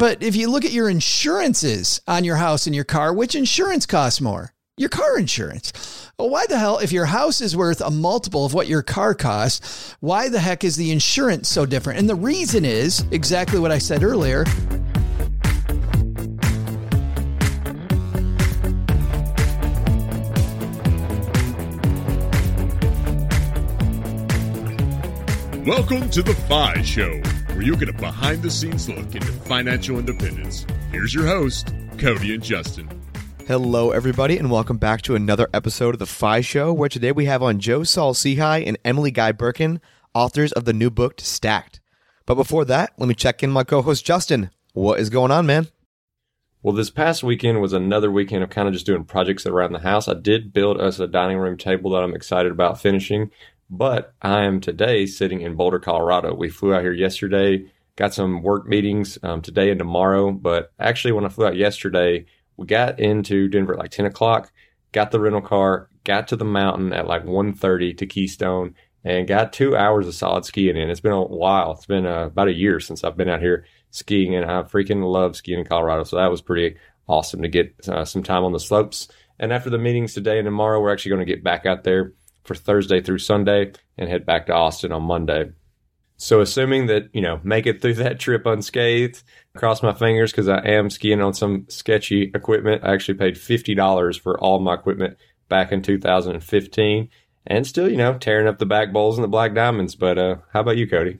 But if you look at your insurances on your house and your car, which insurance costs more? Your car insurance. Well, why the hell, if your house is worth a multiple of what your car costs, why the heck is the insurance so different? And the reason is exactly what I said earlier. Welcome to the FI Show, where you get a behind the scenes look into financial independence. Here's your host, Cody and Justin. Hello, everybody, and welcome back to another episode of the FI Show, where today we have on Joe Saul Sehy and Emily Guy Birken, authors of the new book Stacked. But before that, let me check in my co-host Justin. What is going on, man? Well, this past weekend was another weekend of kind of just doing projects around the house. I did build us a dining room table that I'm excited about finishing. But I am today sitting in Boulder, Colorado. We flew out here yesterday, got some work meetings um, today and tomorrow. But actually, when I flew out yesterday, we got into Denver at like 10 o'clock, got the rental car, got to the mountain at like 1.30 to Keystone, and got two hours of solid skiing in. It's been a while. It's been uh, about a year since I've been out here skiing, and I freaking love skiing in Colorado. So that was pretty awesome to get uh, some time on the slopes. And after the meetings today and tomorrow, we're actually going to get back out there for Thursday through Sunday and head back to Austin on Monday. So assuming that, you know, make it through that trip unscathed, cross my fingers because I am skiing on some sketchy equipment. I actually paid $50 for all my equipment back in 2015 and still, you know, tearing up the back bowls and the black diamonds. But uh, how about you, Cody?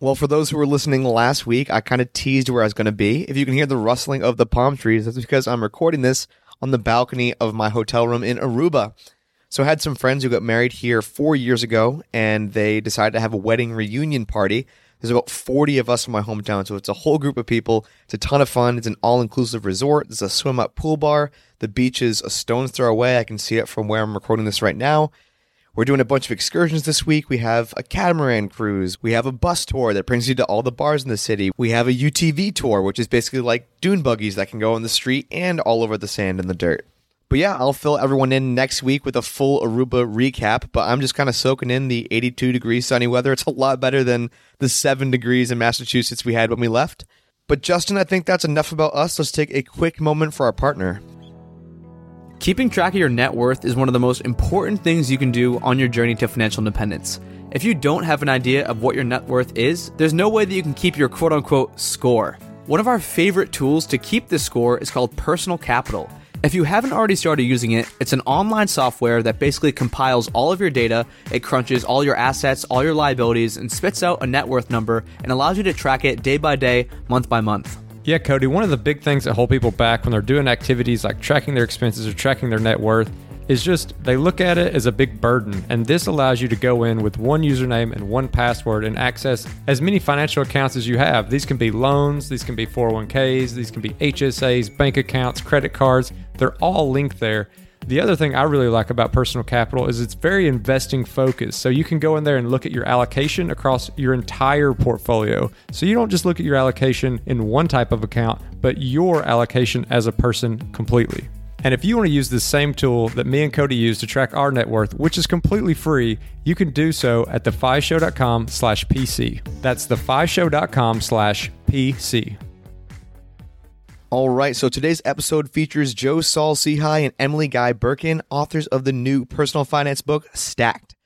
Well, for those who were listening last week, I kind of teased where I was going to be. If you can hear the rustling of the palm trees, that's because I'm recording this on the balcony of my hotel room in Aruba. So I had some friends who got married here four years ago, and they decided to have a wedding reunion party. There's about 40 of us from my hometown, so it's a whole group of people. It's a ton of fun. It's an all-inclusive resort. There's a swim-up pool bar. The beach is a stone's throw away. I can see it from where I'm recording this right now. We're doing a bunch of excursions this week. We have a catamaran cruise. We have a bus tour that brings you to all the bars in the city. We have a UTV tour, which is basically like dune buggies that can go on the street and all over the sand and the dirt. But yeah, I'll fill everyone in next week with a full Aruba recap. But I'm just kind of soaking in the 82 degree sunny weather. It's a lot better than the 7 degrees in Massachusetts we had when we left. But Justin, I think that's enough about us. Let's take a quick moment for our partner. Keeping track of your net worth is one of the most important things you can do on your journey to financial independence. If you don't have an idea of what your net worth is, there's no way that you can keep your quote unquote score. One of our favorite tools to keep this score is called Personal Capital. If you haven't already started using it, it's an online software that basically compiles all of your data, it crunches all your assets, all your liabilities, and spits out a net worth number and allows you to track it day by day, month by month. Yeah, Cody, one of the big things that hold people back when they're doing activities like tracking their expenses or tracking their net worth is just they look at it as a big burden. And this allows you to go in with one username and one password and access as many financial accounts as you have. These can be loans, these can be 401ks, these can be HSAs, bank accounts, credit cards. They're all linked there. The other thing I really like about personal capital is it's very investing focused. So you can go in there and look at your allocation across your entire portfolio. So you don't just look at your allocation in one type of account, but your allocation as a person completely. And if you want to use the same tool that me and Cody use to track our net worth, which is completely free, you can do so at thefishow.com slash PC. That's thefishow.com slash PC. All right, so today's episode features Joe Saul Sehy and Emily Guy Birken, authors of the new personal finance book, Stacked.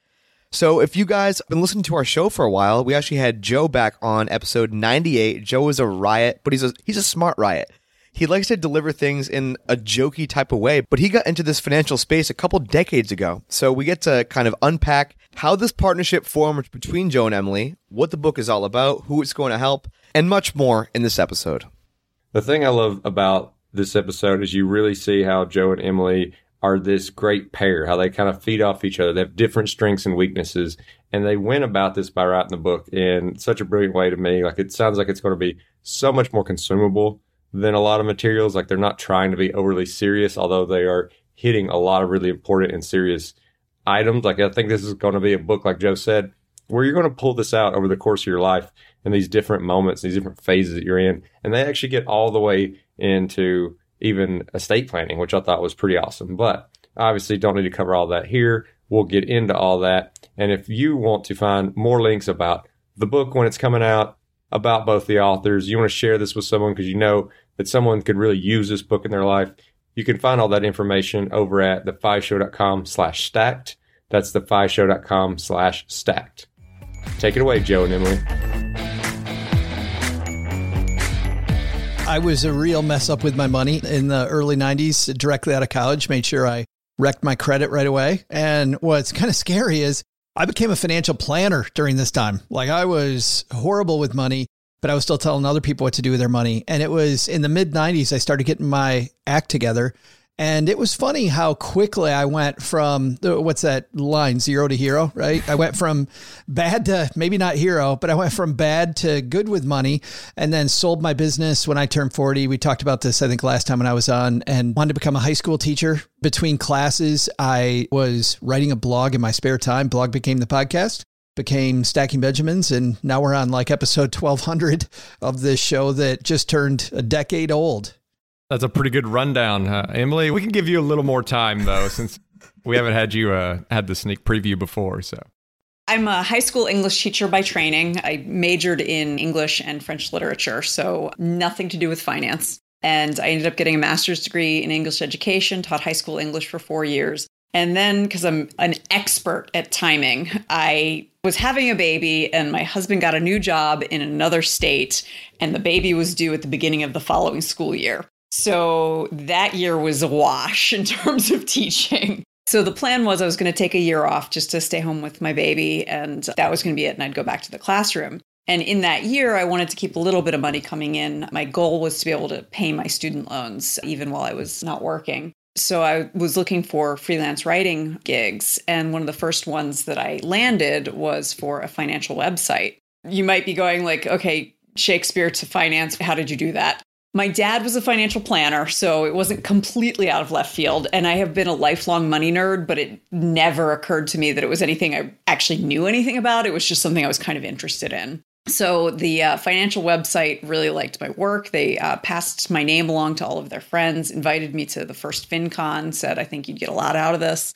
So, if you guys have been listening to our show for a while, we actually had Joe back on episode 98. Joe is a riot, but he's a he's a smart riot he likes to deliver things in a jokey type of way, but he got into this financial space a couple decades ago. So we get to kind of unpack how this partnership formed between Joe and Emily, what the book is all about, who it's going to help, and much more in this episode. The thing I love about this episode is you really see how Joe and Emily are this great pair, how they kind of feed off each other. They have different strengths and weaknesses. And they went about this by writing the book in such a brilliant way to me. Like it sounds like it's going to be so much more consumable than a lot of materials. Like they're not trying to be overly serious, although they are hitting a lot of really important and serious items. Like I think this is going to be a book, like Joe said, where you're going to pull this out over the course of your life and these different moments, these different phases that you're in. And they actually get all the way into even estate planning, which I thought was pretty awesome. But obviously don't need to cover all that here. We'll get into all that. And if you want to find more links about the book when it's coming out, about both the authors, you want to share this with someone because you know that someone could really use this book in their life, you can find all that information over at thefishow.com slash stacked. That's thefishow.com slash stacked. Take it away, Joe and Emily. I was a real mess up with my money in the early 90s, directly out of college, made sure I wrecked my credit right away. And what's kind of scary is I became a financial planner during this time. Like I was horrible with money, but I was still telling other people what to do with their money. And it was in the mid 90s, I started getting my act together and it was funny how quickly I went from what's that line, zero to hero, right? I went from bad to maybe not hero, but I went from bad to good with money and then sold my business when I turned 40. We talked about this, I think, last time when I was on and wanted to become a high school teacher. Between classes, I was writing a blog in my spare time. Blog became the podcast became Stacking Benjamins, and now we're on like episode 1200 of this show that just turned a decade old. That's a pretty good rundown, uh, Emily. We can give you a little more time though, since we haven't had you uh, had the sneak preview before. So I'm a high school English teacher by training. I majored in English and French literature, so nothing to do with finance. And I ended up getting a master's degree in English education, taught high school English for four years. And then, because I'm an expert at timing, I was having a baby, and my husband got a new job in another state, and the baby was due at the beginning of the following school year. So that year was a wash in terms of teaching. So the plan was I was going to take a year off just to stay home with my baby, and that was going to be it. And I'd go back to the classroom. And in that year, I wanted to keep a little bit of money coming in. My goal was to be able to pay my student loans even while I was not working. So I was looking for freelance writing gigs. And one of the first ones that I landed was for a financial website. You might be going like, okay, Shakespeare to finance. How did you do that? My dad was a financial planner, so it wasn't completely out of left field. And I have been a lifelong money nerd, but it never occurred to me that it was anything I actually knew anything about. It was just something I was kind of interested in. So the uh, financial website really liked my work. They uh, passed my name along to all of their friends, invited me to the first FinCon, said, I think you'd get a lot out of this.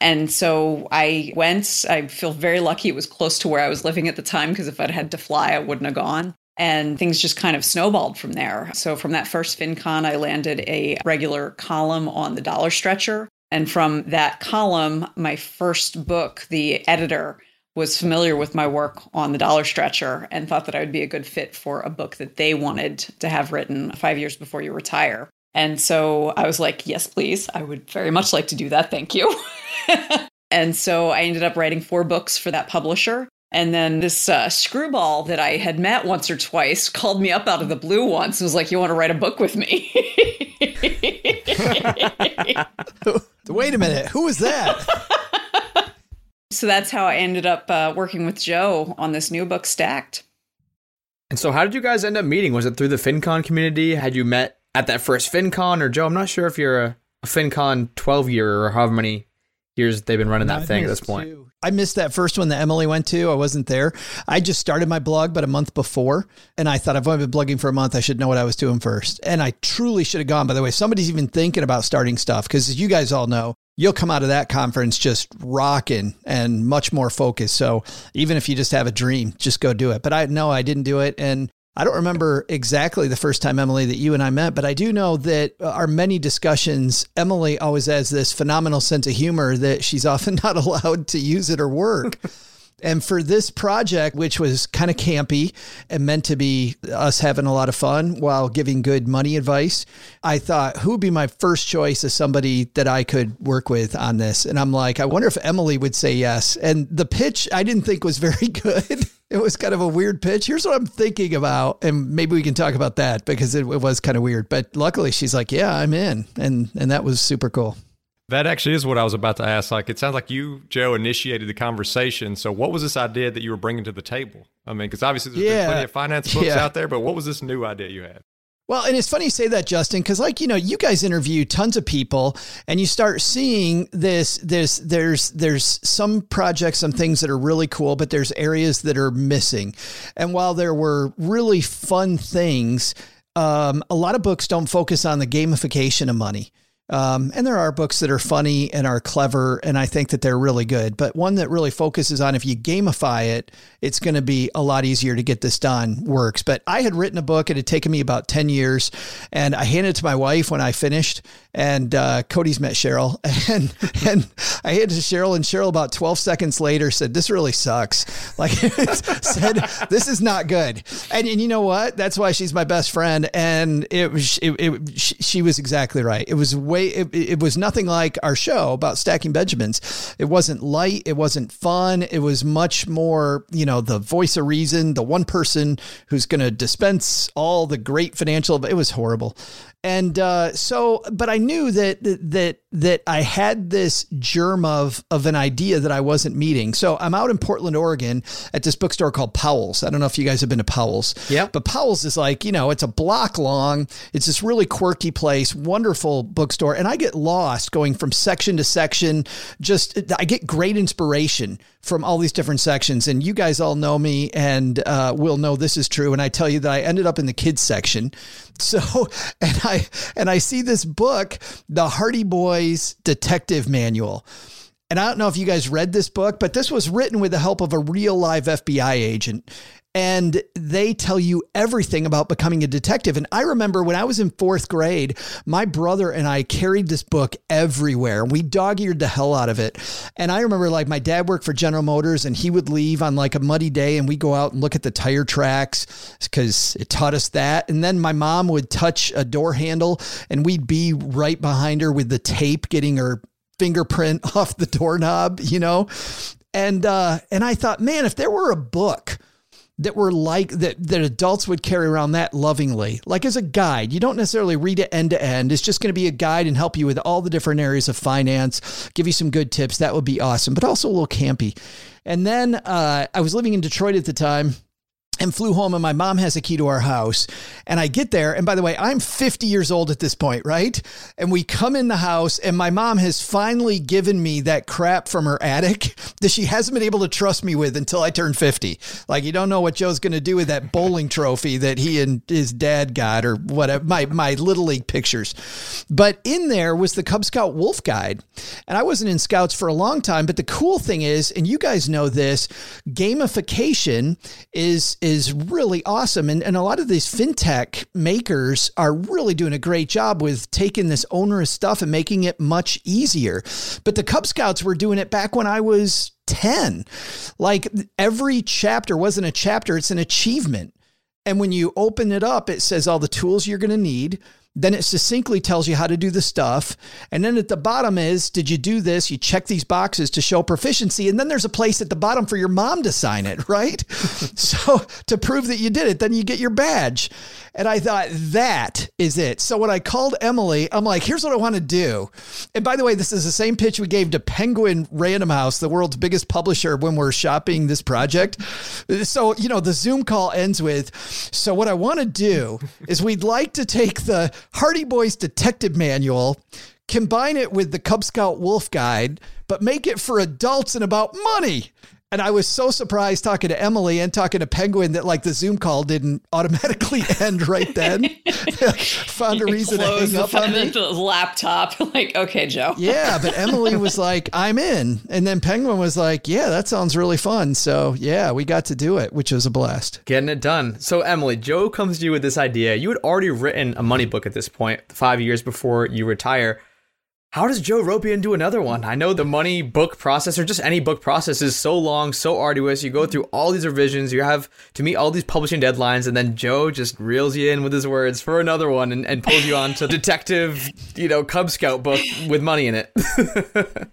And so I went. I feel very lucky it was close to where I was living at the time because if I'd had to fly, I wouldn't have gone. And things just kind of snowballed from there. So from that first FinCon, I landed a regular column on the dollar stretcher. And from that column, my first book, the editor was familiar with my work on the dollar stretcher and thought that I would be a good fit for a book that they wanted to have written five years before you retire. And so I was like, yes, please. I would very much like to do that. Thank you. and so I ended up writing four books for that publisher. And then this uh, screwball that I had met once or twice called me up out of the blue once and was like, You want to write a book with me? Wait a minute. Who was that? So that's how I ended up uh, working with Joe on this new book, Stacked. And so, how did you guys end up meeting? Was it through the FinCon community? Had you met at that first FinCon? Or, Joe, I'm not sure if you're a, a FinCon 12 year or however many years they've been running that thing at this point. Two. I missed that first one that Emily went to. I wasn't there. I just started my blog but a month before, and I thought I've only been blogging for a month. I should know what I was doing first. And I truly should have gone. By the way, somebody's even thinking about starting stuff because, as you guys all know, you'll come out of that conference just rocking and much more focused. So even if you just have a dream, just go do it. But I know I didn't do it, and I don't remember exactly the first time, Emily, that you and I met, but I do know that our many discussions, Emily always has this phenomenal sense of humor that she's often not allowed to use at her work. And for this project, which was kind of campy and meant to be us having a lot of fun while giving good money advice, I thought, who would be my first choice as somebody that I could work with on this? And I'm like, I wonder if Emily would say yes. And the pitch I didn't think was very good. it was kind of a weird pitch. Here's what I'm thinking about. And maybe we can talk about that because it, it was kind of weird. But luckily, she's like, yeah, I'm in. And, and that was super cool. That actually is what I was about to ask. Like, it sounds like you, Joe, initiated the conversation. So, what was this idea that you were bringing to the table? I mean, because obviously there's yeah. been plenty of finance books yeah. out there, but what was this new idea you had? Well, and it's funny you say that, Justin, because like you know, you guys interview tons of people, and you start seeing this. This there's there's some projects, some things that are really cool, but there's areas that are missing. And while there were really fun things, um, a lot of books don't focus on the gamification of money Um, and there are books that are funny and are clever, and I think that they're really good. But one that really focuses on if you gamify it, it's going to be a lot easier to get this done. Works. But I had written a book; it had taken me about ten years, and I handed it to my wife when I finished. And uh, Cody's met Cheryl, and and I handed to Cheryl, and Cheryl about twelve seconds later said, "This really sucks." Like said, "This is not good." And, and you know what? That's why she's my best friend, and it was it, it she was exactly right. It was way it, it was nothing like our show about stacking Benjamins. It wasn't light. It wasn't fun. It was much more, you know, the voice of reason, the one person who's going to dispense all the great financial. It was horrible. And uh, so, but I knew that that that I had this germ of of an idea that I wasn't meeting. So I'm out in Portland, Oregon, at this bookstore called Powell's. I don't know if you guys have been to Powell's. Yeah. But Powell's is like you know, it's a block long. It's this really quirky place, wonderful bookstore, and I get lost going from section to section. Just I get great inspiration from all these different sections. And you guys all know me and uh, will know this is true. And I tell you that I ended up in the kids section. So, and I and I see this book, The Hardy Boys Detective Manual. And I don't know if you guys read this book, but this was written with the help of a real live FBI agent and they tell you everything about becoming a detective. And I remember when I was in fourth grade, my brother and I carried this book everywhere. We dog eared the hell out of it. And I remember like my dad worked for General Motors and he would leave on like a muddy day and we go out and look at the tire tracks because it taught us that. And then my mom would touch a door handle and we'd be right behind her with the tape getting her fingerprint off the doorknob, you know? And uh, and I thought, man, if there were a book that were like that that adults would carry around that lovingly like as a guide you don't necessarily read it end to end. It's just going to be a guide and help you with all the different areas of finance give you some good tips. That would be awesome but also a little campy. And then uh, i was living in detroit at the time and flew home and my mom has a key to our house. And i get there and by the way i'm 50 years old at this point right? And we come in the house and my mom has finally given me that crap from her attic that she hasn't been able to trust me with until i turned 50 like you don't know what joe's going to do with that bowling trophy that he and his dad got or whatever my, my little league pictures. But in there was the cub scout wolf guide. And i wasn't in scouts for a long time but the cool thing is and you guys know this gamification is is really awesome. And, and a lot of these fintech makers are really doing a great job with taking this onerous stuff and making it much easier. But the Cub Scouts were doing it back when I was 10. Like every chapter wasn't a chapter, it's an achievement. And when you open it up, it says all the tools you're going to need then it succinctly tells you how to do the stuff. And then at the bottom is, did you do this? You check these boxes to show proficiency. And then there's a place at the bottom for your mom to sign it, right? so to prove that you did it, then you get your badge. And I thought, that is it. So when I called Emily, I'm like, here's what I want to do. And by the way, this is the same pitch we gave to Penguin Random House, the world's biggest publisher, when we're shopping this project. So, you know, the Zoom call ends with, so what I want to do is we'd like to take the Hardy Boys Detective Manual, combine it with the Cub Scout Wolf Guide, but make it for adults and about money. And I was so surprised talking to Emily and talking to Penguin that like the Zoom call didn't automatically end right then. Found a reason to hang up on me. The laptop, like, okay, Joe. yeah, but Emily was like, "I'm in," and then Penguin was like, "Yeah, that sounds really fun." So yeah, we got to do it, which was a blast. Getting it done. So Emily, Joe comes to you with this idea. You had already written a money book at this point, five years before you retire. How does Joe you into another one? I know the money book process or just any book process is so long, so arduous. You go through all these revisions, you have to meet all these publishing deadlines, and then Joe just reels you in with his words for another one and, and pulls you on to detective, you know, Cub Scout book with money in it.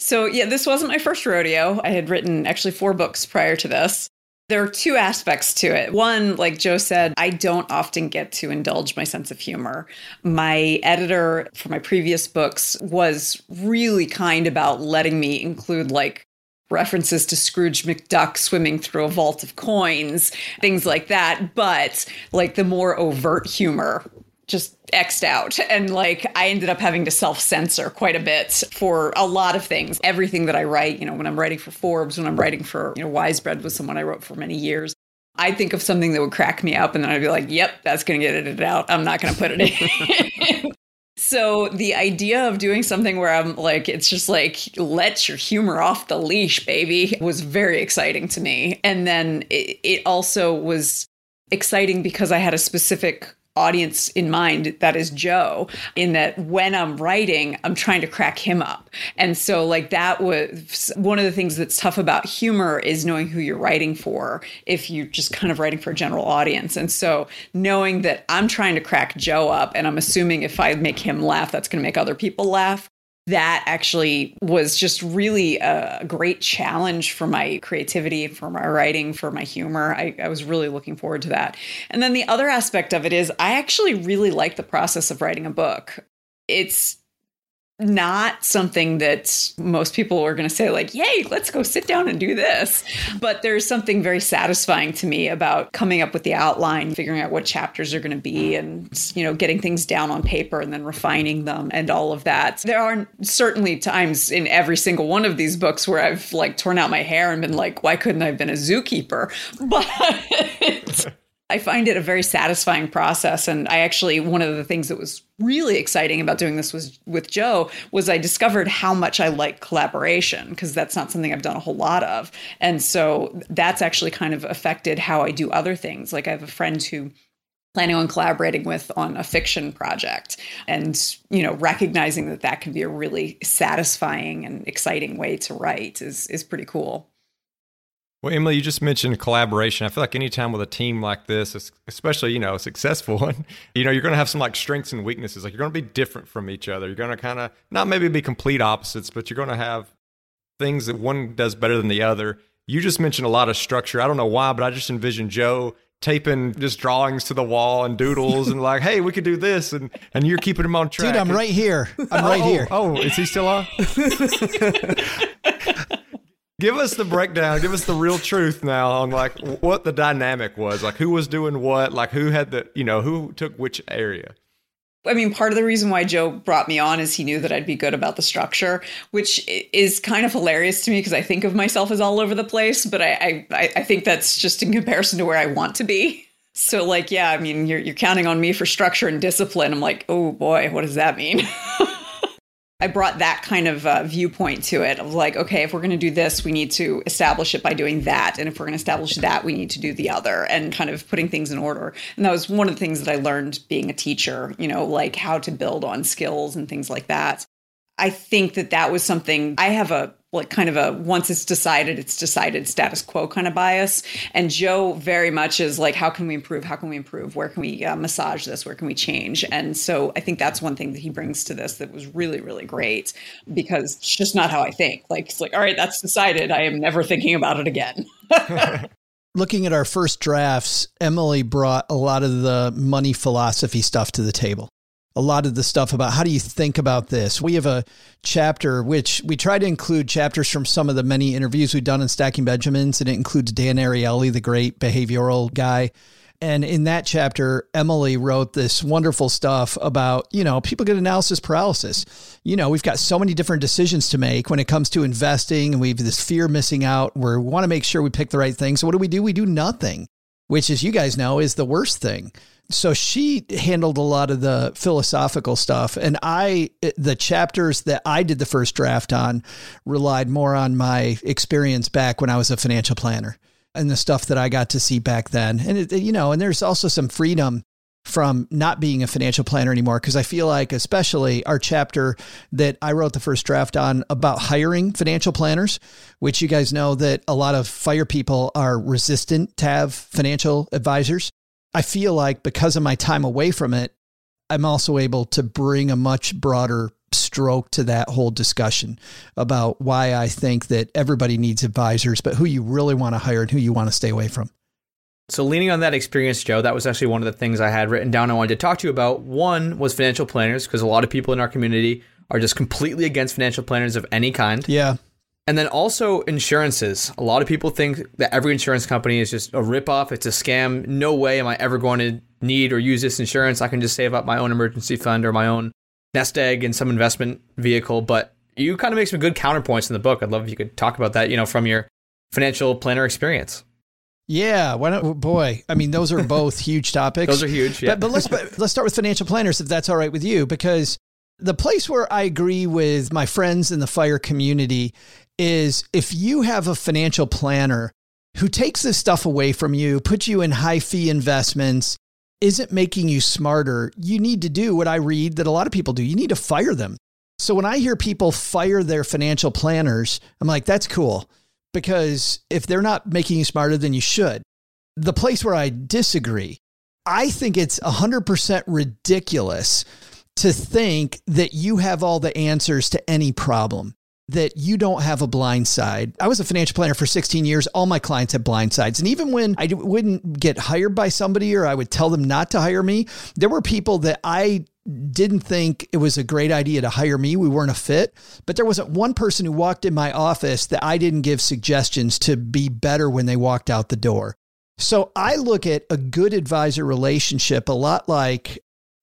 so yeah, this wasn't my first rodeo. I had written actually four books prior to this. There are two aspects to it. One, like Joe said, I don't often get to indulge my sense of humor. My editor for my previous books was really kind about letting me include like references to Scrooge McDuck swimming through a vault of coins, things like that. But like the more overt humor just xed out. And like i ended up having to self-censor quite a bit for a lot of things. Everything that i write you know when i'm writing for forbes when i'm writing for you know wisebread was someone i wrote for many years. I think of something that would crack me up and then i'd be like yep that's going to get edited out. I'm not going to put it in. So the idea of doing something where I'm like, it's just like, let your humor off the leash, baby, was very exciting to me. And then it, it also was exciting because I had a specific audience in mind that is Joe in that when I'm writing I'm trying to crack him up. And so like that was one of the things that's tough about humor is knowing who you're writing for if you're just kind of writing for a general audience. And so knowing that I'm trying to crack Joe up and I'm assuming if I make him laugh that's going to make other people laugh that actually was just really a great challenge for my creativity, for my writing, for my humor. I, I, was really looking forward to that. And then the other aspect of it is I actually really like the process of writing a book. It's not something that most people are going to say like yay let's go sit down and do this. But there's something very satisfying to me about coming up with the outline figuring out what chapters are going to be and you know getting things down on paper and then refining them and all of that. There are certainly times in every single one of these books where i've like torn out my hair and been like why couldn't i have been a zookeeper? But I find it a very satisfying process. And I actually, one of the things that was really exciting about doing this was with Joe was I discovered how much I like collaboration because that's not something I've done a whole lot of. And so that's actually kind of affected how I do other things. Like I have a friend who planning on collaborating with on a fiction project and you know recognizing that that can be a really satisfying and exciting way to write is is pretty cool well, Emily, you just mentioned collaboration. I feel like anytime with a team like this, especially you know a successful one, you know you're going to have some like strengths and weaknesses. Like you're going to be different from each other. You're going to kind of not maybe be complete opposites, but you're going to have things that one does better than the other. You just mentioned a lot of structure. I don't know why, but I just envision Joe taping just drawings to the wall and doodles and like, hey, we could do this, and and you're keeping him on track. Dude, I'm right here. I'm right oh, here. Oh, is he still on? give us the breakdown give us the real truth now on like what the dynamic was like who was doing what like who had the you know who took which area I mean, part of the reason why Joe brought me on is he knew that I'd be good about the structure, which is kind of hilarious to me because I think of myself as all over the place, but I, I, I think that's just in comparison to where I want to be. So, like, yeah, I mean, you're, you're counting on me for structure and discipline. I'm like, oh boy, what does that mean? I brought that kind of uh, viewpoint to it of like, okay, if we're going to do this, we need to establish it by doing that. And if we're going to establish that, we need to do the other and kind of putting things in order. And that was one of the things that I learned being a teacher, you know, like how to build on skills and things like that. I think that that was something I have a like kind of a once it's decided it's decided status quo kind of bias. And joe very much is like how can we improve? How can we improve? Where can we uh, massage this? Where can we change? And so i think that's one thing that he brings to this that was really really great because it's just not how i think. Like it's like all right that's decided. I am never thinking about it again. Looking at our first drafts emily brought a lot of the money philosophy stuff to the table a lot of the stuff about how do you think about this. We have a chapter which we try to include chapters from some of the many interviews we've done in Stacking Benjamins, and it includes Dan Ariely, the great behavioral guy. And in that chapter, Emily wrote this wonderful stuff about, you know, people get analysis paralysis. You know, we've got so many different decisions to make when it comes to investing, and we have this fear missing out we want to make sure we pick the right thing. So, what do we do? We do nothing, which, as you guys know, is the worst thing so she handled a lot of the philosophical stuff and i eh, the chapters that i did the first draft on relied more on my experience back when i was a financial planner and the stuff that i got to see back then and it, you know and there's also some freedom from not being a financial planner anymore because I feel like especially our chapter that I wrote the first draft on about hiring financial planners, which you guys know that a lot of fire people are resistant to have financial advisors. I feel like because of my time away from it, I'm also able to bring a much broader stroke to that whole discussion about why I think that everybody needs advisors, but who you really want to hire and who you want to stay away from. So, leaning on that experience, Joe, that was actually one of the things I had written down I wanted to talk to you about. One was financial planners, because a lot of people in our community are just completely against financial planners of any kind. Yeah. And then also insurances. A lot of people think that every insurance company is just a ripoff. It's a scam. No way am I ever going to need or use this insurance. I can just save up my own emergency fund or my own nest egg in some investment vehicle. But you kind of make some good counterpoints in the book. I'd love if you could talk about that, you know, from your financial planner experience. Yeah, why not? Boy, I mean, those are both huge topics. those are huge. Yeah. But, but let's but let's start with financial planners, if that's all right with you, because The place where I agree with my friends in the fire community is if you have a financial planner who takes this stuff away from you, puts you in high fee investments, isn't making you smarter, you need to do what I read that a lot of people do. You need to fire them. So when I hear people fire their financial planners, I'm like, that's cool. Because if they're not making you smarter, then you should. The place where I disagree, I think it's 100% ridiculous to think that you have all the answers to any problem that you don't have a blind side. I was a financial planner for 16 years. All my clients had blind sides. And even when I wouldn't get hired by somebody or I would tell them not to hire me, there were people that I didn't think it was a great idea to hire me. We weren't a fit. But there wasn't one person who walked in my office that I didn't give suggestions to be better when they walked out the door. So I look at a good advisor relationship a lot like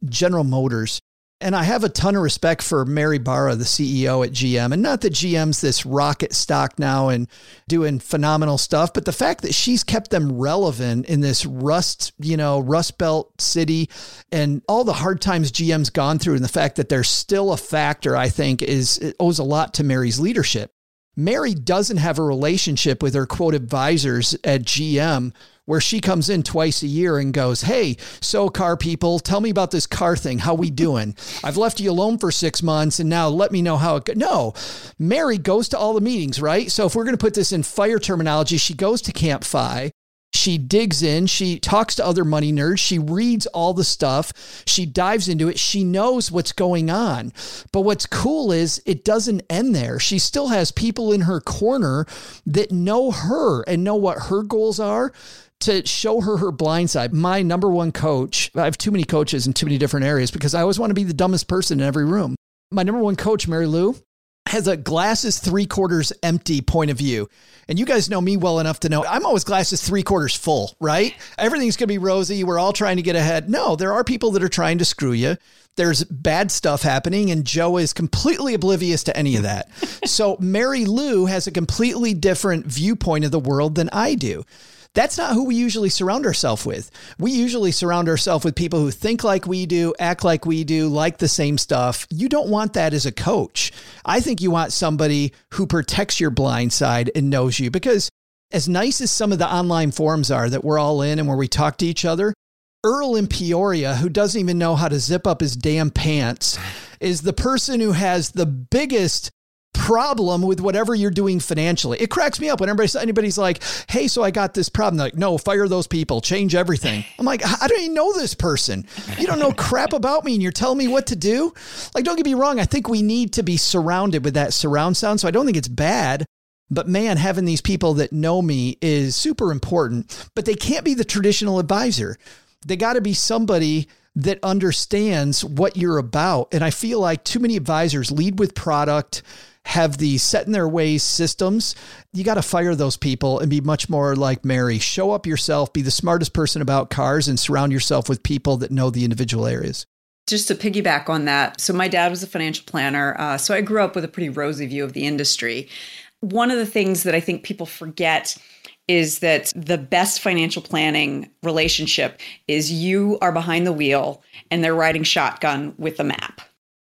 General Motors. And I have a ton of respect for Mary Barra, the CEO at GM. And not that GM's this rocket stock now and doing phenomenal stuff, but the fact that she's kept them relevant in this rust, you know, rust belt city and all the hard times GM's gone through and the fact that they're still a factor, I think, is owes a lot to Mary's leadership. Mary doesn't have a relationship with her quote advisors at GM where she comes in twice a year and goes, Hey, so car people, tell me about this car thing. How we doing? I've left you alone for six months and now let me know how it goes. No, Mary goes to all the meetings, right? So if we're going to put this in fire terminology, she goes to Camp FI. She digs in, she talks to other money nerds, she reads all the stuff, she dives into it, she knows what's going on. But what's cool is it doesn't end there. She still has people in her corner that know her and know what her goals are to show her her blind side. My number one coach, I have too many coaches in too many different areas because I always want to be the dumbest person in every room. My number one coach, Mary Lou, has a glasses three quarters empty point of view. And you guys know me well enough to know I'm always glasses three quarters full, right? Everything's going to be rosy. We're all trying to get ahead. No, there are people that are trying to screw you. There's bad stuff happening, and Joe is completely oblivious to any of that. so Mary Lou has a completely different viewpoint of the world than I do. That's not who we usually surround ourselves with. We usually surround ourselves with people who think like we do, act like we do, like the same stuff. You don't want that as a coach. I think you want somebody who protects your blind side and knows you because as nice as some of the online forums are that we're all in and where we talk to each other, Earl in Peoria, who doesn't even know how to zip up his damn pants, is the person who has the biggest problem with whatever you're doing financially. It cracks me up when everybody, anybody's like, hey, so I got this problem. They're like, no, fire those people, change everything. I'm like, I don't even know this person. You don't know crap about me and you're telling me what to do. Like, don't get me wrong. I think we need to be surrounded with that surround sound. So I don't think it's bad. But man, having these people that know me is super important, but they can't be the traditional advisor. They got to be somebody that understands what you're about. And I feel like too many advisors lead with product, have the set in their ways systems, you got to fire those people and be much more like Mary. Show up yourself, be the smartest person about cars, and surround yourself with people that know the individual areas. Just to piggyback on that, so my dad was a financial planner. Uh, so I grew up with a pretty rosy view of the industry. One of the things that I think people forget is that the best financial planning relationship is you are behind the wheel and they're riding shotgun with a map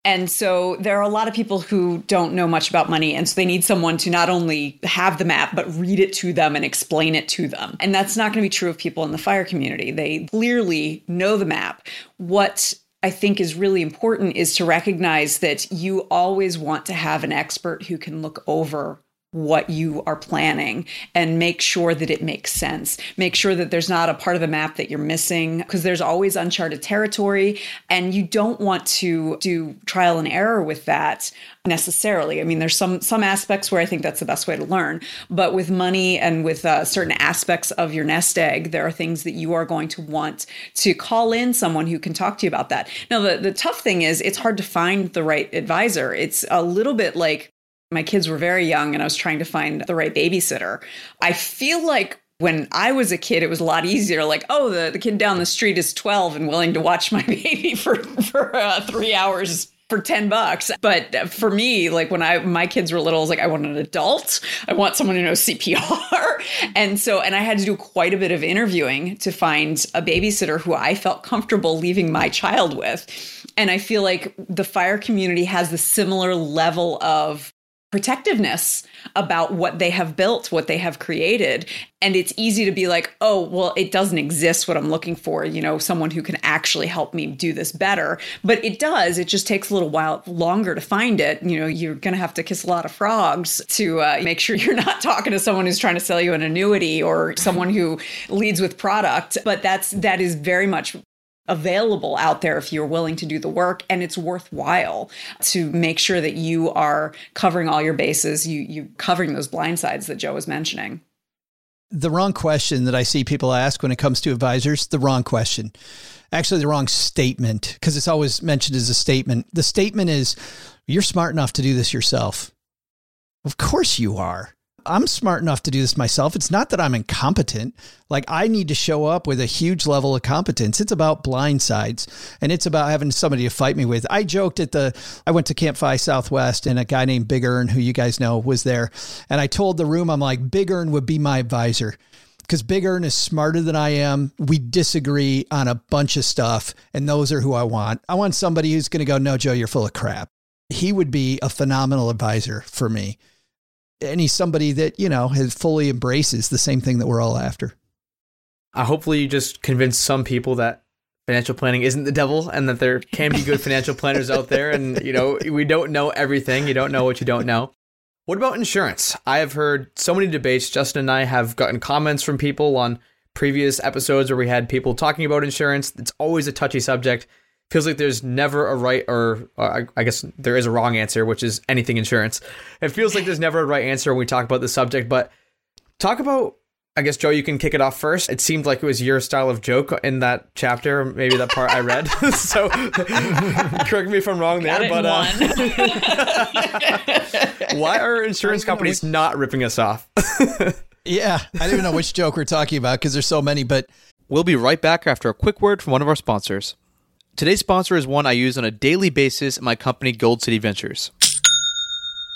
and so there are a lot of people who don't know much about money. And so they need someone to not only have the map, but read it to them and explain it to them. And that's not going to be true of people in the fire community. They clearly know the map. What I think is really important is to recognize that you always want to have an expert who can look over what you are planning and make sure that it makes sense. Make sure that there's not a part of the map that you're missing because there's always uncharted territory and you don't want to do trial and error with that necessarily. I mean there's some some aspects where I think that's the best way to learn, but with money and with uh, certain aspects of your nest egg, there are things that you are going to want to call in someone who can talk to you about that. Now the the tough thing is it's hard to find the right advisor. It's a little bit like my kids were very young and I was trying to find the right babysitter. I feel like when I was a kid, it was a lot easier. Like, oh, the, the kid down the street is 12 and willing to watch my baby for, for uh, three hours for 10 bucks. But for me, like when I my kids were little, I was like, I want an adult. I want someone who knows CPR. and so and I had to do quite a bit of interviewing to find a babysitter who I felt comfortable leaving my child with. And I feel like the fire community has the similar level of protectiveness about what they have built, what they have created. And it's easy to be like, oh, well, it doesn't exist what I'm looking for, you know, someone who can actually help me do this better. But it does. It just takes a little while longer to find it. You know, you're going to have to kiss a lot of frogs to uh, make sure you're not talking to someone who's trying to sell you an annuity or someone who leads with product. But that's, that is very much available out there if you're willing to do the work and it's worthwhile to make sure that you are covering all your bases you you covering those blind sides that joe was mentioning. The wrong question that i see people ask when it comes to advisors the wrong question. Actually the wrong statement because it's always mentioned as a statement. The statement is you're smart enough to do this yourself. Of course you are I'm smart enough to do this myself. It's not that I'm incompetent. Like I need to show up with a huge level of competence. It's about blind sides and it's about having somebody to fight me with. I joked at the, I went to Camp FI Southwest and a guy named Big ERN, who you guys know was there. And I told the room, I'm like, Big ERN would be my advisor because Big ERN is smarter than I am. We disagree on a bunch of stuff, and those are who I want. I want somebody who's going to go, No, Joe, you're full of crap. He would be a phenomenal advisor for me he's somebody that you know has fully embraces the same thing that we're all after. Uh, hopefully, you just convince some people that financial planning isn't the devil and that there can be good financial planners out there. And you know, we don't know everything. You don't know what you don't know. What about insurance? I have heard so many debates. Justin and I have gotten comments from people on previous episodes where we had people talking about insurance. It's always a touchy subject feels like there's never a right or, or, I guess there is a wrong answer, which is anything insurance. It feels like there's never a right answer when we talk about the subject, but talk about I guess Joe, you can kick it off first. It seemed like it was your style of joke in that chapter, maybe that part I read. so correct me if I'm wrong there, but uh, why are insurance companies not ripping us off? yeah, I don't even know which joke we're talking about because there's so many, but we'll be right back after a quick word from one of our sponsors. Today's sponsor is one I use on a daily basis in my company, Gold City Ventures.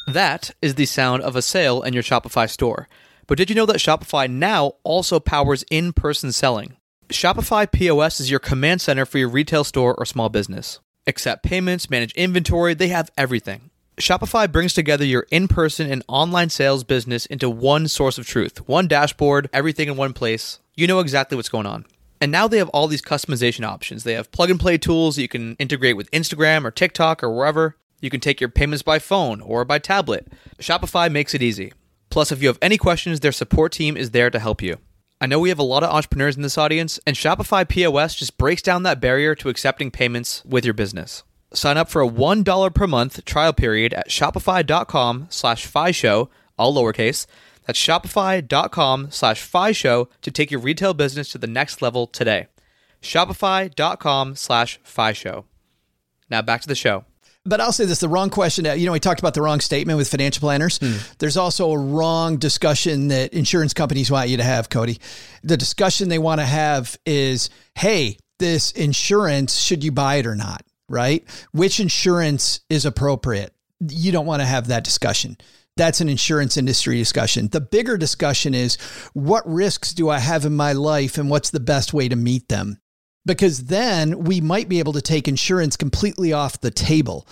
That is the sound of a sale in your Shopify store. But did you know that Shopify now also powers in person selling? Shopify POS is your command center for your retail store or small business. Accept payments, manage inventory, they have everything. Shopify brings together your in person and online sales business into one source of truth, one dashboard, everything in one place. You know exactly what's going on. And now they have all these customization options. They have plug and play tools you can integrate with Instagram or TikTok or wherever. You can take your payments by phone or by tablet. Shopify makes it easy. Plus, if you have any questions, their support team is there to help you. I know we have a lot of entrepreneurs in this audience, and Shopify POS just breaks down that barrier to accepting payments with your business. Sign up for a $1 per month trial period at shopify.com slash show, all lowercase, that's shopify.com slash show to take your retail business to the next level today. Shopify.com slash show. Now back to the show. But I'll say this the wrong question. You know, we talked about the wrong statement with financial planners. Hmm. There's also a wrong discussion that insurance companies want you to have, Cody. The discussion they want to have is hey, this insurance, should you buy it or not? Right? Which insurance is appropriate? You don't want to have that discussion that's an insurance industry discussion. The bigger discussion is what risks do I have in my life and what's the best way to meet them? Because then we might be able to take insurance completely off the table.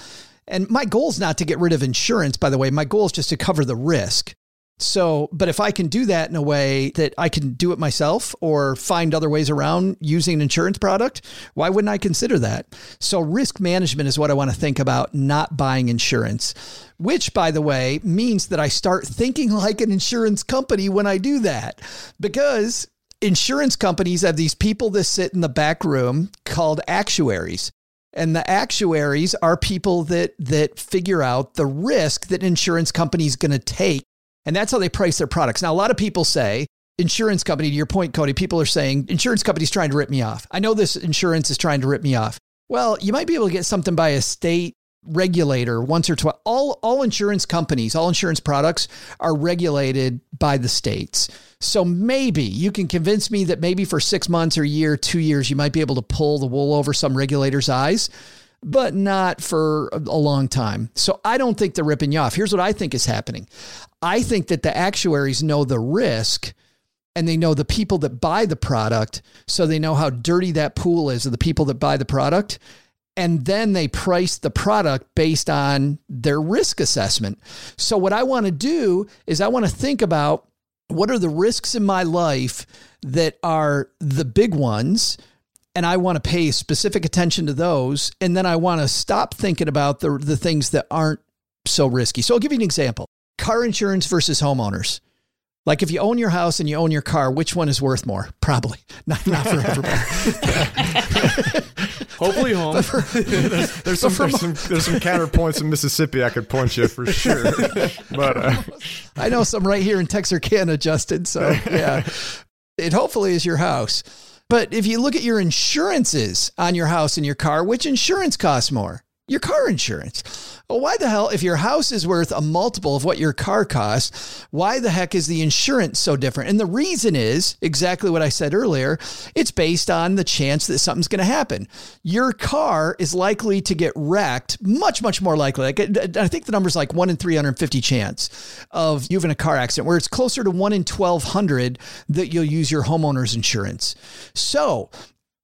And my goal is not to get rid of insurance, by the way. My goal is just to cover the risk. So, but if I can do that in a way that I can do it myself or find other ways around using an insurance product, why wouldn't I consider that? So, risk management is what I want to think about, not buying insurance, which, by the way, means that I start thinking like an insurance company when I do that because insurance companies have these people that sit in the back room called actuaries. And the actuaries are people that that figure out the risk that insurance company is going to take and that's how they price their products. Now, a lot of people say, insurance company, to your point, Cody, people are saying, insurance company's trying to rip me off. I know this insurance is trying to rip me off. Well, you might be able to get something by a state regulator once or twice. All, all insurance companies, all insurance products are regulated by the states. So maybe you can convince me that maybe for six months or a year, two years, you might be able to pull the wool over some regulator's eyes. But not for a long time. So I don't think they're ripping you off. Here's what I think is happening I think that the actuaries know the risk and they know the people that buy the product. So they know how dirty that pool is of the people that buy the product. And then they price the product based on their risk assessment. So, what I want to do is, I want to think about what are the risks in my life that are the big ones and I want to pay specific attention to those. And then I want to stop thinking about the, the things that aren't so risky. So I'll give you an example car insurance versus homeowners. Like if you own your house and you own your car, which one is worth more? Probably not, not for everybody. Hopefully home. there's, there's, some, there's, some, there's some counterpoints in Mississippi I could point you for sure. but uh, I know some right here in Texarkana, Justin. So yeah, it hopefully is your house. But if you look at your insurances on your house and your car, which insurance costs more? Your car insurance. Well, why the hell, if your house is worth a multiple of what your car costs, why the heck is the insurance so different? And the reason is exactly what I said earlier it's based on the chance that something's going to happen. Your car is likely to get wrecked, much, much more likely. Like, I think the number's like one in 350 chance of you having a car accident, where it's closer to one in 1200 that you'll use your homeowner's insurance. So,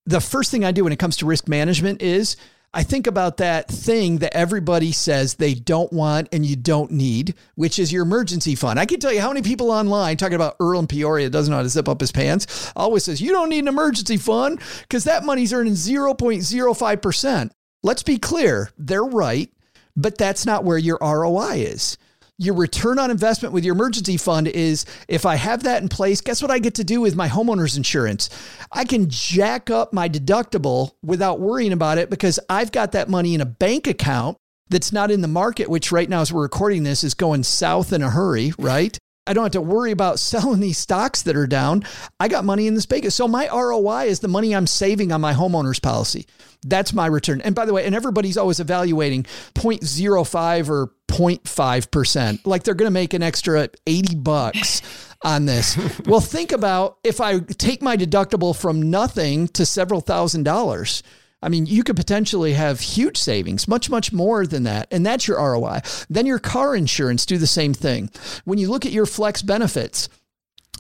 the first thing I do when it comes to risk management is I think about that thing that everybody says they don't want and you don't need, which is your emergency fund. I can tell you how many people online talking about Earl in Peoria doesn't know how to zip up his pants always says, you don't need an emergency fund because that money's earning 0.05%. Let's be clear, they're right, but that's not where your ROI is your return on investment with your emergency fund is if I have that in place, guess what I get to do with my homeowner's insurance? I can jack up my deductible without worrying about it because I've got that money in a bank account that's not in the market, which right now, as we're recording this, is going south in a hurry, right? I don't have to worry about selling these stocks that are down. I got money in this bank. So my ROI is the money I'm saving on my homeowner's policy. That's my return. And by the way, and everybody's always evaluating 0.05 or 0.5%. Like they're going to make an extra 80 bucks on this. well, think about if I take my deductible from nothing to several thousand dollars. I mean, you could potentially have huge savings, much, much more than that. And that's your ROI. Then your car insurance do the same thing. When you look at your flex benefits,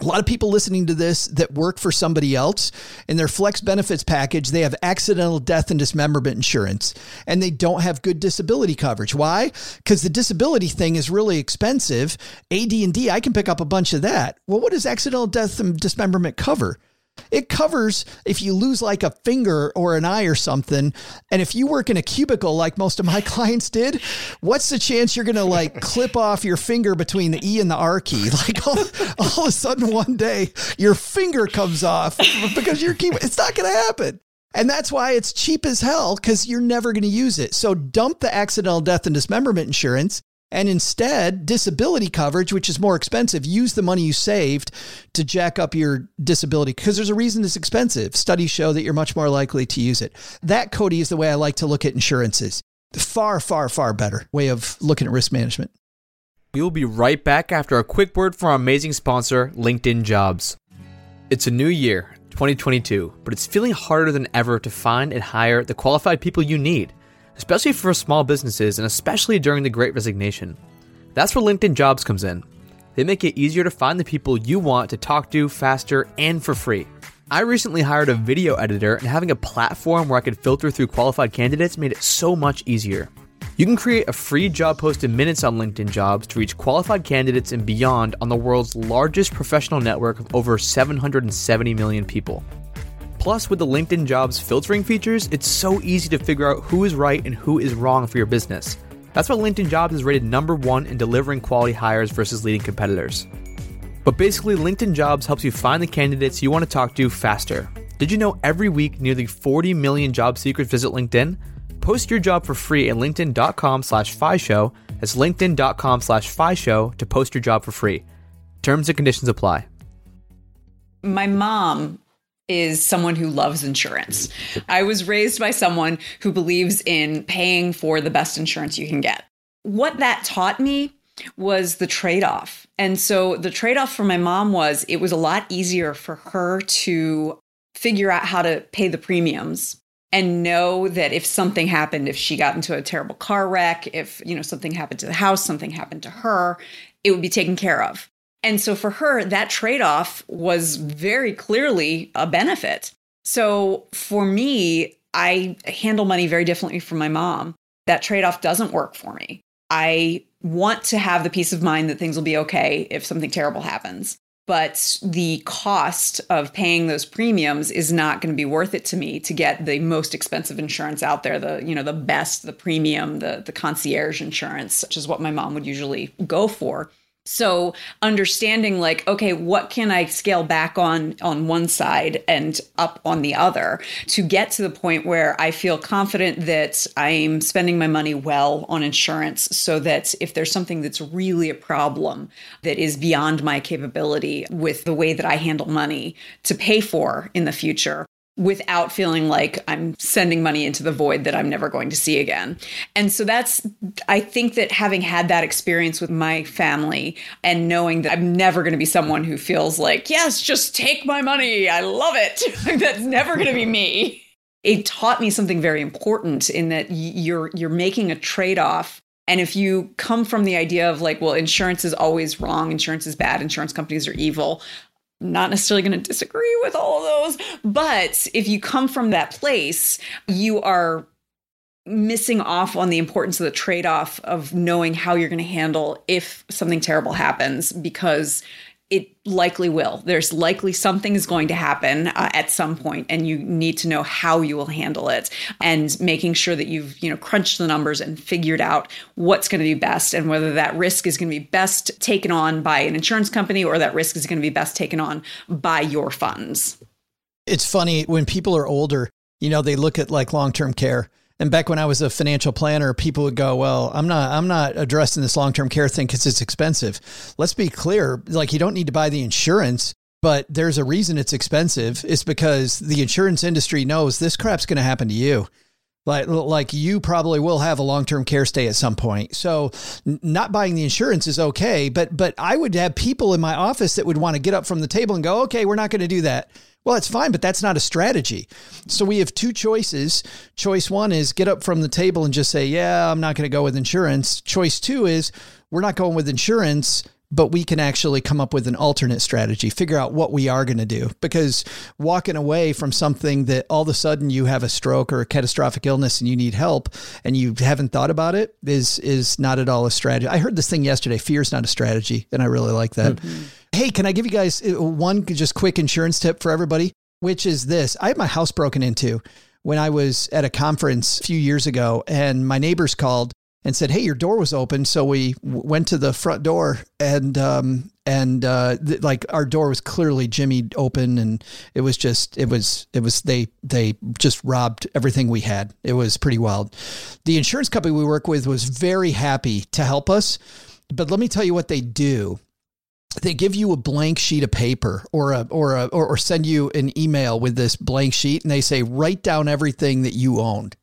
a lot of people listening to this that work for somebody else in their flex benefits package they have accidental death and dismemberment insurance and they don't have good disability coverage why because the disability thing is really expensive ad&d i can pick up a bunch of that well what does accidental death and dismemberment cover it covers if you lose like a finger or an eye or something. And if you work in a cubicle like most of my clients did, what's the chance you're going to like clip off your finger between the E and the R key? Like all, all of a sudden one day your finger comes off because you're keep it's not going to happen. And that's why it's cheap as hell because you're never going to use it. So dump the accidental death and dismemberment insurance and instead disability coverage, which is more expensive, use the money you saved to jack up your disability because there's a reason it's expensive. Studies show that you're much more likely to use it. That, Cody, is the way I like to look at insurances. Far, far, far better way of looking at risk management. We will be right back after a quick word from our amazing sponsor, LinkedIn Jobs. It's a new year, 2022, but it's feeling harder than ever to find and hire the qualified people you need especially for small businesses and especially during the great resignation. That's where LinkedIn Jobs comes in. They make it easier to find the people you want to talk to faster and for free. I recently hired a video editor, and having a platform where I could filter through qualified candidates made it so much easier. You can create a free job post in minutes on LinkedIn Jobs to reach qualified candidates and beyond on the world's largest professional network of over 770 million people. Plus, with the LinkedIn Jobs filtering features, it's so easy to figure out who is right and who is wrong for your business. That's why LinkedIn Jobs is rated number one in delivering quality hires versus leading competitors. But basically, LinkedIn Jobs helps you find the candidates you want to talk to faster. Did you know every week nearly 40 million job seekers visit LinkedIn? Post your job for free at linkedin.com slash show. That's linkedin.com slash show to post your job for free. Terms and conditions apply. My mom is someone who loves insurance. I was raised by someone who believes in paying for the best insurance you can get. What that taught me was the trade off. And so the trade off for my mom was it was a lot easier for her to figure out how to pay the premiums and know that if something happened, if she got into a terrible car wreck, if, you know, something happened to the house, something happened to her, it would be taken care of. And so for her, that trade off was very clearly a benefit. So for me, I handle money very differently from my mom. That trade off doesn't work for me. I want to have the peace of mind that things will be okay if something terrible happens. But the cost of paying those premiums is not going to be worth it to me to get the most expensive insurance out there, the you know the best, the premium, the the concierge insurance, which is what my mom would usually go for. So understanding like okay what can I scale back on on one side and up on the other to get to the point where I feel confident that I'm spending my money well on insurance so that if there's something that's really a problem that is beyond my capability with the way that I handle money to pay for in the future without feeling like I'm sending money into the void that I'm never going to see again. And so that's, I think that having had that experience with my family and knowing that I'm never going to be someone who feels like, yes, just take my money. I love it. that's never going to be me. It taught me something very important in that you're you're making a trade-off and if you come from the idea of like, well, insurance is always wrong, insurance is bad, insurance companies are evil, not necessarily going to disagree with all of those. But if you come from that place, you are missing off on the importance of the trade off of knowing how you're going to handle if something terrible happens because it likely will. There's likely something is going to happen uh, at some point, and you need to know how you will handle it, and making sure that you've you know crunched the numbers and figured out what's going to be best, and whether that risk is going to be best taken on by an insurance company or that risk is going to be best taken on by your funds. It's funny when people are older, you know, they look at like long term care and back when I was a financial planner, people would go, "Well, I'm not I'm not addressing this long-term care thing cuz it's expensive." Let's be clear, like you don't need to buy the insurance, but there's a reason it's expensive. It's because the insurance industry knows this crap's going to happen to you. Like, like you probably will have a long-term care stay at some point. So not buying the insurance is okay, but but I would have people in my office that would want to get up from the table and go, "Okay, we're not going to do that." Well, it's fine, but that's not a strategy. So we have two choices. Choice one is get up from the table and just say, yeah, I'm not going to go with insurance. Choice two is we're not going with insurance, but we can actually come up with an alternate strategy, figure out what we are going to do. Because walking away from something that all of a sudden you have a stroke or a catastrophic illness and you need help and you haven't thought about it is is not at all a strategy. I heard this thing yesterday, fear is not a strategy, and I really like that. Mm-hmm. Hey, can I give you guys uh, one just quick insurance tip for everybody? Which is this I had my house broken into when I was at a conference a few years ago, and my neighbors called and said, "Hey, your door was open." So we went to the front door, and um, and uh, th- like our door was clearly Jimmy open, and it was just it was it was they they just robbed everything we had. It was pretty wild. The insurance company we work with was very happy to help us, but let me tell you what they do they give you a blank sheet of paper or a or a or send you an email with this blank sheet and they say write down everything that you owned.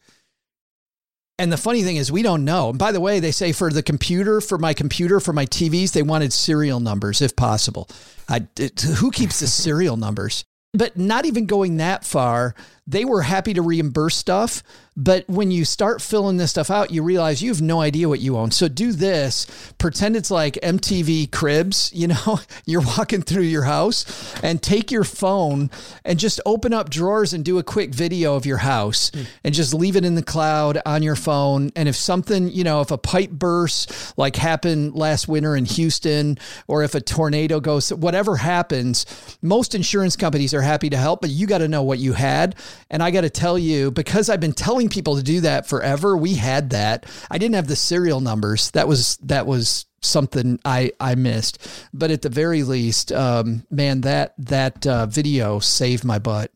And the funny thing is we don't know. And by the way, they say for the computer, for my computer, for my TVs, they wanted serial numbers if possible. I, it, who keeps the serial numbers? But not even going that far, they were happy to reimburse stuff but when you start filling this stuff out, you realize you have no idea what you own. So do this. Pretend it's like MTV Cribs. You know, you're walking through your house and take your phone and just open up drawers and do a quick video of your house mm. and just leave it in the cloud on your phone. And if something, you know, if a pipe bursts like happened last winter in Houston, or if a tornado goes, whatever happens, most insurance companies are happy to help, but you got to know what you had. And I got to tell you, because I've been telling telling people to do that forever. We had that. I didn't have the serial numbers. That was that was something I I missed. But at the very least, um, man, that that uh, video saved my butt.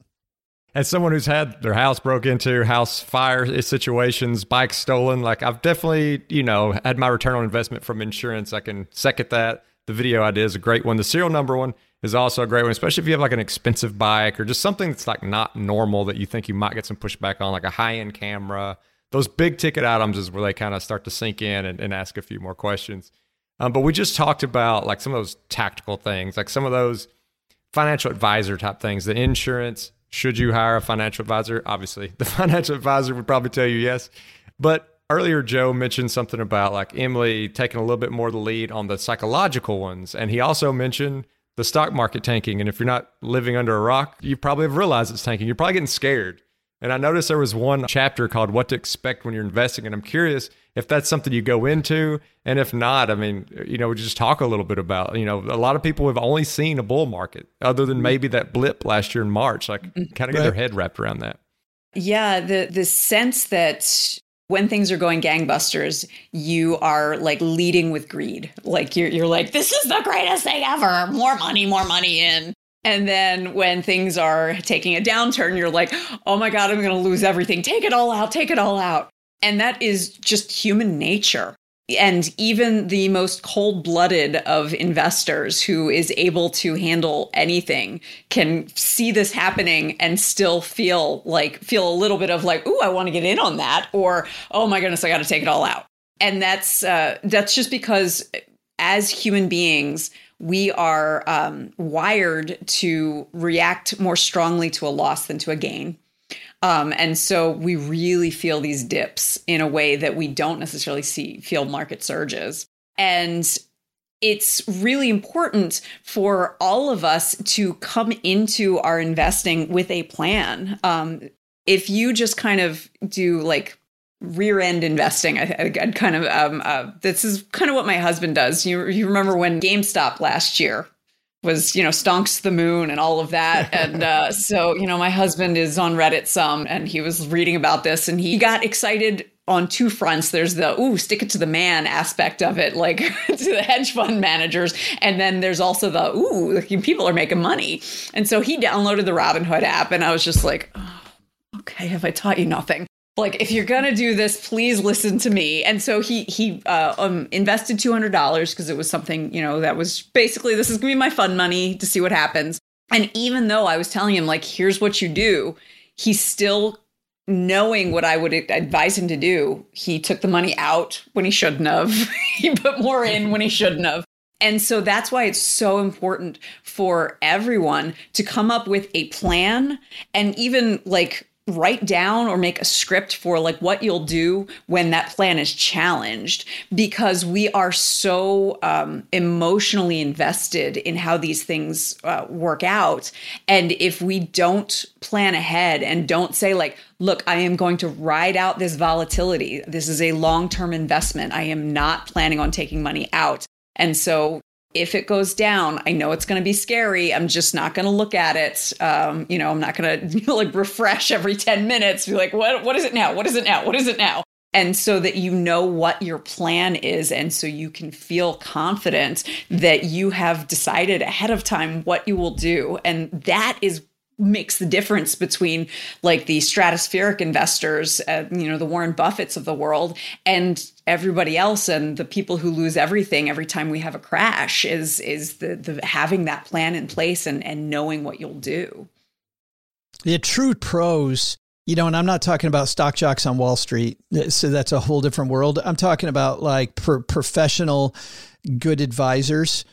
As someone who's had their house broke into, house fire situations, bikes stolen, like I've definitely, you know, had my return on investment from insurance. I can second that. The video idea is a great one. The serial number one is also a great one, especially if you have like an expensive bike or just something that's like not normal that you think you might get some pushback on, like a high end camera. Those big ticket items is where they kind of start to sink in and, and ask a few more questions. Um, but we just talked about like some of those tactical things, like some of those financial advisor type things, the insurance Should you hire a financial advisor? Obviously, the financial advisor would probably tell you yes. But earlier, Joe mentioned something about like Emily taking a little bit more of the lead on the psychological ones. And he also mentioned the stock market tanking. And if you're not living under a rock, you probably have realized it's tanking. You're probably getting scared. And I noticed there was one chapter called What to Expect When You're Investing. And I'm curious if that's something you go into. And if not, I mean, you know, just talk a little bit about, you know, a lot of people have only seen a bull market other than maybe that blip last year in March, like mm-hmm. kind of get Right. their head wrapped around that. Yeah, the the sense that when things are going gangbusters, you are like leading with greed. Like you're you're like, this is the greatest thing ever. More money, more money in. And then when things are taking a downturn, you're like, oh my God, I'm gonna lose everything. Take it all out, take it all out. And that is just human nature. And even the most cold blooded of investors who is able to handle anything can see this happening and still feel like, feel a little bit of like, ooh, I want to get in on that. Or, oh my goodness, I got to take it all out. And that's, uh, that's just because as human beings, we are um, wired to react more strongly to a loss than to a gain. Um, and so we really feel these dips in a way that we don't necessarily see feel market surges. And it's really important for all of us to come into our investing with a plan. Um, if you just kind of do like rear end investing, I, I'd kind of um, uh, this is kind of what my husband does. You you remember when GameStop last year was you know stonks the moon and all of that. And uh, so you know my husband is on reddit some and he was reading about this and he got excited on two fronts. There's the ooh stick it to the man aspect of it like to the hedge fund managers. And then there's also the ooh people are making money. And so he downloaded the robinhood app and i was just like oh, okay have i taught you nothing like if you're gonna do this please listen to me. And so he he uh, um, invested $200 because it was something you know that was basically this is gonna be my fun money to see what happens. And even though i was telling him like here's what you do he still knowing what i would advise him to do he took the money out when he shouldn't have. He put more in when he shouldn't have. And so that's why it's so important for everyone to come up with a plan and even like write down or make a script for like what you'll do when that plan is challenged because we are so um, emotionally invested in how these things uh, work out. And if we don't plan ahead and don't say like look i am going to ride out this volatility. This is a long-term investment. I am not planning on taking money out. And so if it goes down, I know it's going to be scary. I'm just not going to look at it. Um, you know, I'm not going to like refresh every 10 minutes. Be like, what? What is it now? What is it now? What is it now? And so that you know what your plan is, and so you can feel confident that you have decided ahead of time what you will do, and that is makes the difference between like the stratospheric investors, uh, you know, the Warren Buffetts of the world, and everybody else, and the people who lose everything every time we have a crash. Is is the the having that plan in place and and knowing what you'll do. The true pros, you know, and I'm not talking about stock jocks on Wall Street. So that's a whole different world. I'm talking about like pro- professional, good advisors.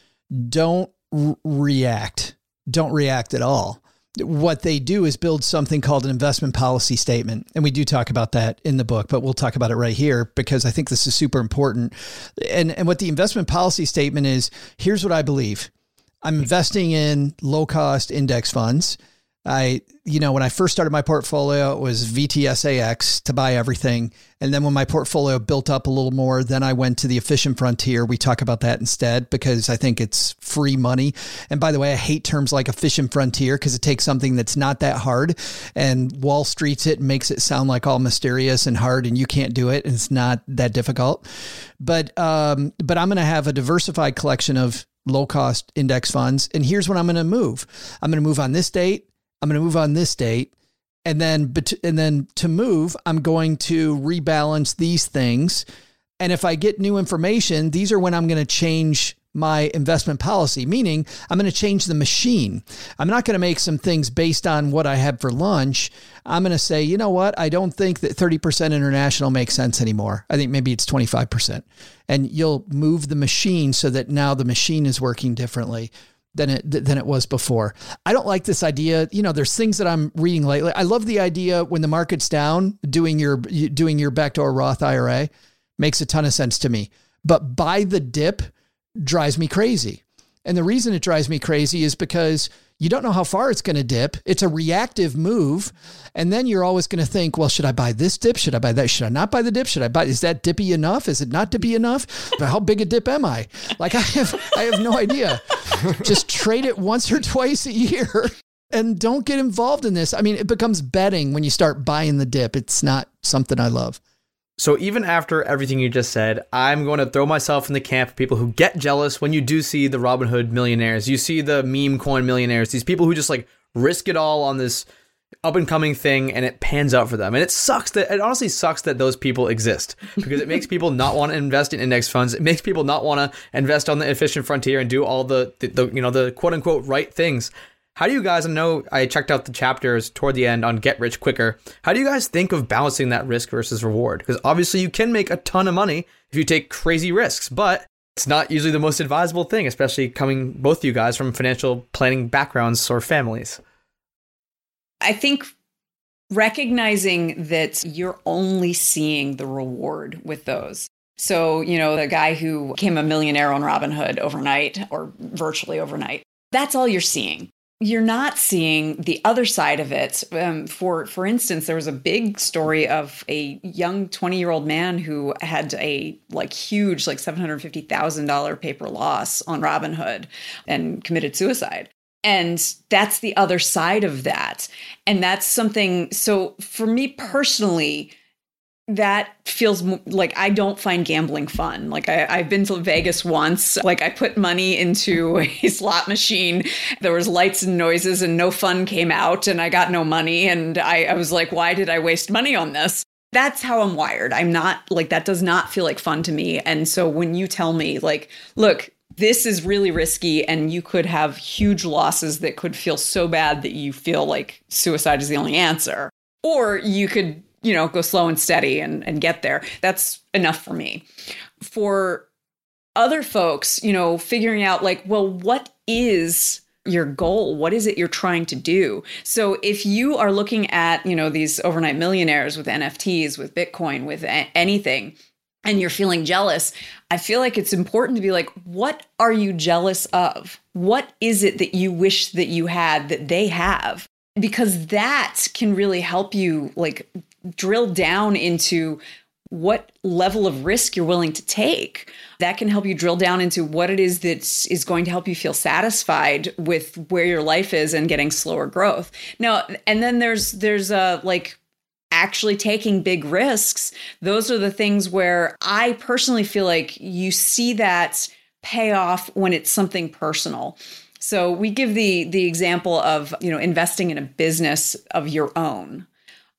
Don't r- react. Don't react at all what they do is build something called an investment policy statement. And we do talk about that in the book, but we'll talk about it right here because I think this is super important. And, and what the investment policy statement is here's what I believe I'm investing in low cost index funds. I, you know, when I first started my portfolio, it was VTSAX to buy everything. And then when my portfolio built up a little more, then I went to the efficient frontier. We talk about that instead because I think it's free money. And by the way, I hate terms like efficient frontier because it takes something that's not that hard and Wall Streets it and makes it sound like all mysterious and hard and you can't do it. And it's not that difficult. But, um, but I'm going to have a diversified collection of low cost index funds. And here's what I'm going to move. I'm going to move on this date. I'm going to move on this date. And then, and then to move, I'm going to rebalance these things. And if I get new information, these are when I'm going to change my investment policy, meaning I'm going to change the machine. I'm not going to make some things based on what I had for lunch. I'm going to say, you know what? I don't think that 30% international makes sense anymore. I think maybe it's 25%. And you'll move the machine so that now the machine is working differently. Than it than it was before. I don't like this idea. You know, there's things that I'm reading lately. I love the idea when the market's down, doing your doing your backdoor Roth IRA makes a ton of sense to me. But buy the dip drives me crazy. And the reason it drives me crazy is because you don't know how far it's going to dip. It's a reactive move. And then you're always going to think, well, should I buy this dip? Should I buy that? Should I not buy the dip? Should I buy, is that dippy enough? Is it not dippy enough? But how big a dip am I? Like I have, I have no idea. Just trade it once or twice a year and don't get involved in this. I mean, it becomes betting when you start buying the dip. It's not something I love. So even after everything you just said, I'm going to throw myself in the camp of people who get jealous when you do see the Robinhood millionaires. You see the meme coin millionaires, these people who just like risk it all on this up and coming thing and it pans out for them. And it sucks that it honestly sucks that those people exist because it makes people not want to invest in index funds. It makes people not want to invest on the efficient frontier and do all the, the, the you know the quote unquote right things. How do you guys I know I checked out the chapters toward the end on Get Rich Quicker? How do you guys think of balancing that risk versus reward? Because obviously you can make a ton of money if you take crazy risks, but it's not usually the most advisable thing, especially coming both of you guys from financial planning backgrounds or families. I think recognizing that you're only seeing the reward with those. So, you know, the guy who became a millionaire on Robinhood overnight or virtually overnight, that's all you're seeing you're not seeing the other side of it. Um, for for instance, there was a big story of a young 20 year old man who had a like huge like seven hundred fifty thousand dollar paper loss on Robinhood and committed suicide. And that's the other side of that. And that's something. So for me personally, that feels like I don't find gambling fun. Like I, have been to Vegas once. Like I put money into a slot machine. There was lights and noises, and no fun came out, and I got no money. And I, I was like, why did I waste money on this? That's how I'm wired. I'm not like that. Does not feel like fun to me. And so when you tell me, like, look, this is really risky and you could have huge losses that could feel so bad that you feel like suicide is the only answer. Or you could you know, go slow and steady and, and get there. That's enough for me. For other folks, you know, figuring out like, well, what is your goal? What is it you're trying to do? So if you are looking at, you know, these overnight millionaires with NFTs, with Bitcoin, with a- anything, and you're feeling jealous, I feel like it's important to be like, what are you jealous of? What is it that you wish that you had that they have? Because that can really help you like drill down into what level of risk you're willing to take. That can help you drill down into what it is that is going to help you feel satisfied with where your life is and getting slower growth. Now, and then there's there's a like actually taking big risks. Those are the things where I personally feel like you see that pay off when it's something personal. So we give the the example of, you know, investing in a business of your own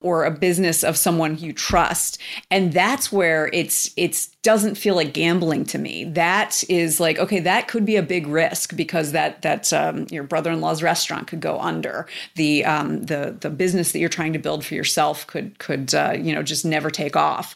or a business of someone you trust. And that's where it's it's doesn't feel like gambling to me. That is like okay that could be a big risk because that that um, your brother-in-law's restaurant could go under. The um, the the business that you're trying to build for yourself could could uh, you know just never take off.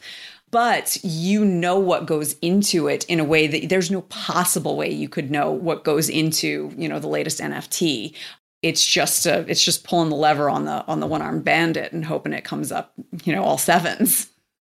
But you know what goes into it in a way that there's no possible way you could know what goes into you know the latest nft it's just a, it's just pulling the lever on the on the one armed bandit and hoping it comes up, you know, all sevens.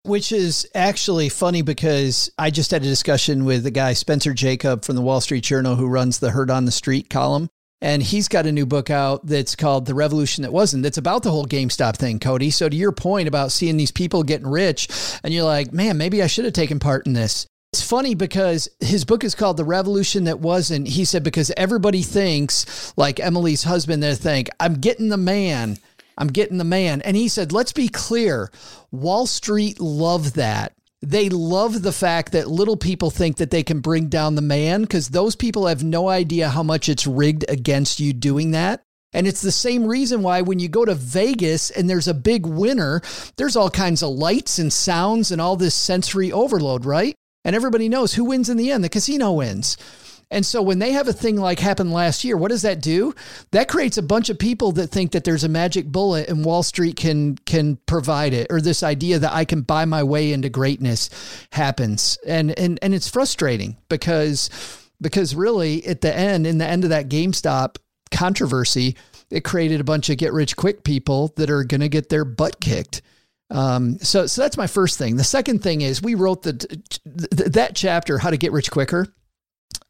Which is actually funny because I just had a discussion with the guy Spencer Jakab from the Wall Street Journal who runs the Heard on the Street column. And he's got a new book out that's called The Revolution That Wasn't. That's about the whole GameStop thing, Cody. So, to your point about seeing these people getting rich, and you're like, man, maybe I should have taken part in this. It's funny because his book is called The Revolution That Wasn't. He said, because everybody thinks, like Emily's husband, they think, I'm getting the man. I'm getting the man. And he said, let's be clear Wall Street loved that. They love the fact that little people think that they can bring down the man because those people have no idea how much it's rigged against you doing that. And it's the same reason why when you go to Vegas and there's a big winner, there's all kinds of lights and sounds and all this sensory overload, right? And everybody knows who wins in the end. The casino wins. And so when they have a thing like happened last year, what does that do? That creates a bunch of people that think that there's a magic bullet and Wall Street can can provide it or this idea that I can buy my way into greatness happens. And and and it's frustrating because because really at the end, in the end of that GameStop controversy, it created a bunch of get rich quick people that are going to get their butt kicked. Um, so, so that's my first thing. The second thing is we wrote the, th- that chapter, how to get rich quicker.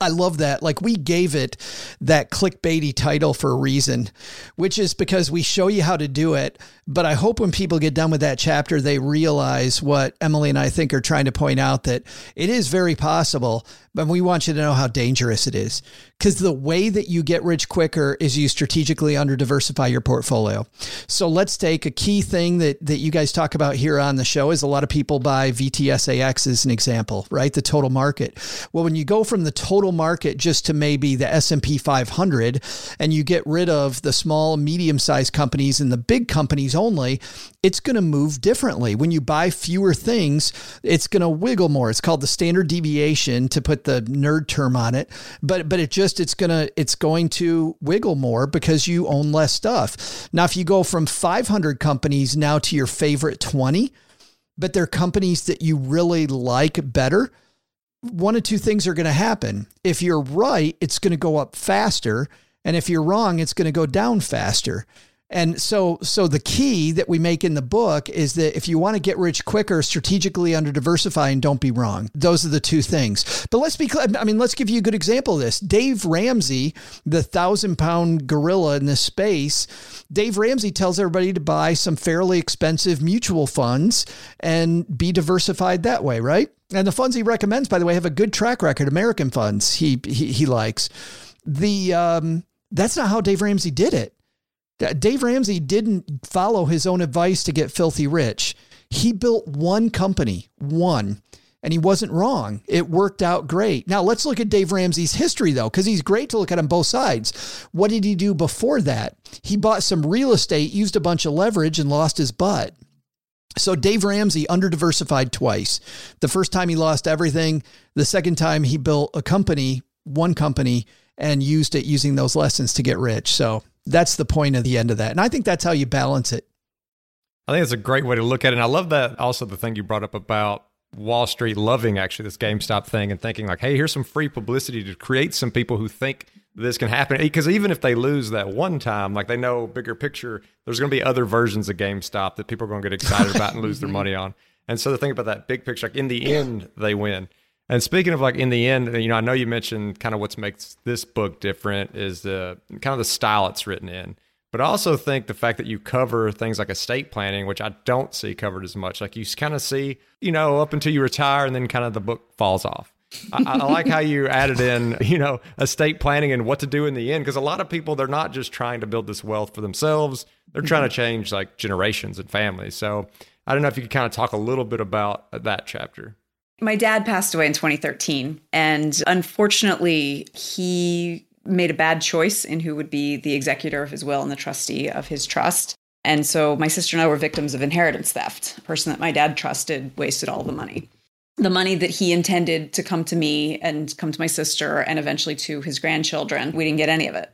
I love that. Like we gave it that clickbaity title for a reason, which is because we show you how to do it. But I hope when people get done with that chapter, they realize what Emily and I think are trying to point out that it is very possible, but we want you to know how dangerous it is. Because the way that you get rich quicker is you strategically under diversify your portfolio. So let's take a key thing that, that you guys talk about here on the show is a lot of people buy VTSAX as an example, right? The total market. Well, when you go from the total market just to maybe the S&P 500 and you get rid of the small, medium-sized companies and the big companies only, it's going to move differently. When you buy fewer things, it's going to wiggle more. It's called the standard deviation to put the nerd term on it, but but it just it's going to it's going to wiggle more because you own less stuff. Now if you go from 500 companies now to your favorite 20, but they're companies that you really like better, one of two things are going to happen. If you're right, it's going to go up faster, and if you're wrong, it's going to go down faster. And so, so the key that we make in the book is that if you want to get rich quicker, strategically under diversify and don't be wrong. Those are the two things. But let's be clear. I mean, let's give you a good example of this. Dave Ramsey, the thousand pound gorilla in this space, Dave Ramsey tells everybody to buy some fairly expensive mutual funds and be diversified that way, right? And the funds he recommends, by the way, have a good track record. American funds he he, he likes. The um, that's not how Dave Ramsey did it. Dave Ramsey didn't follow his own advice to get filthy rich. He built one company, one, and he wasn't wrong. It worked out great. Now let's look at Dave Ramsey's history though, because he's great to look at on both sides. What did he do before that? He bought some real estate, used a bunch of leverage, and lost his butt. So Dave Ramsey under diversified twice. The first time he lost everything. The second time he built a company, one company, and used it using those lessons to get rich. So that's the point of the end of that. And I think that's how you balance it. I think it's a great way to look at it. And I love that also the thing you brought up about Wall Street loving actually this GameStop thing and thinking like, hey, here's some free publicity to create some people who think this can happen. Because even if they lose that one time, like they know bigger picture, there's going to be other versions of GameStop that people are going to get excited about and lose their money on. And so the thing about that big picture, like in the end, they win. And speaking of like in the end, you know, I know you mentioned kind of what makes this book different is the kind of the style it's written in. But I also think the fact that you cover things like estate planning, which I don't see covered as much, like you kind of see, you know, up until you retire and then kind of the book falls off. I, I, like how you added in, you know, estate planning and what to do in the end. Because a lot of people, they're not just trying to build this wealth for themselves, they're trying to mm-hmm. change like generations and families. So I don't know if you could kind of talk a little bit about that chapter. My dad passed away in 2013, and unfortunately, he made a bad choice in who would be the executor of his will and the trustee of his trust. And so my sister and I were victims of inheritance theft. The person that my dad trusted wasted all the money. The money that he intended to come to me and come to my sister and eventually to his grandchildren, we didn't get any of it.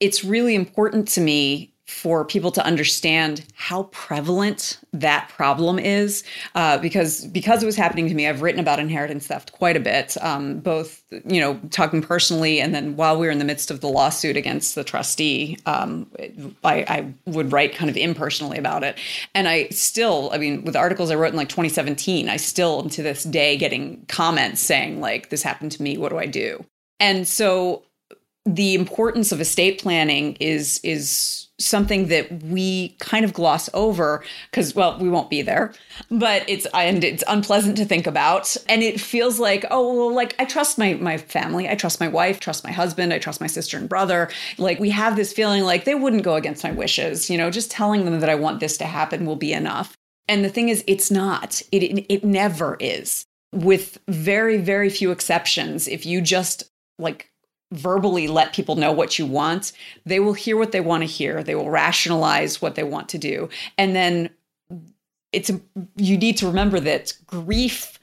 It's really important to me for people to understand how prevalent that problem is uh, because because it was happening to me i've written about inheritance theft quite a bit um, both you know talking personally and then while we were in the midst of the lawsuit against the trustee um, I, I, would write kind of impersonally about it. And i still i mean with articles i wrote in like 2017 i still to this day getting comments saying like this happened to me what do i do? And so the importance of estate planning is is something that we kind of gloss over because well we won't be there but it's and it's unpleasant to think about. And it feels like oh well like i trust my my family. I trust my wife trust my husband i trust my sister and brother. Like we have this feeling like they wouldn't go against my wishes you know just telling them that i want this to happen will be enough. And the thing is it's not. It it, it never is. With very very few exceptions if you just like verbally let people know what you want, they will hear what they want to hear. They will rationalize what they want to do. And then it's you need to remember that grief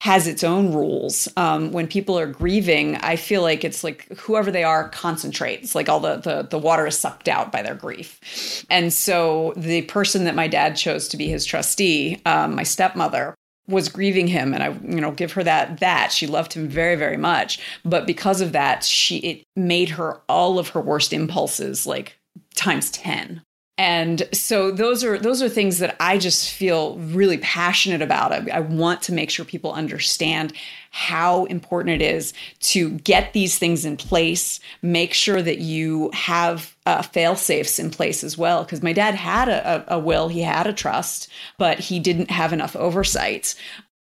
has its own rules. Um, when people are grieving, I feel like it's like whoever they are concentrates, like all the, the the water is sucked out by their grief. And so the person that my dad chose to be his trustee, um, my stepmother, was grieving him and I you know give her that that. She loved him very very much. But because of that she it made her all of her worst impulses like times 10 and so those are those are things that I just feel really passionate about. I, I, want to make sure people understand how important it is to get these things in place. Make sure that you have uh, fail safes in place as well. Because my dad had a, a, a will, he had a trust, but he didn't have enough oversight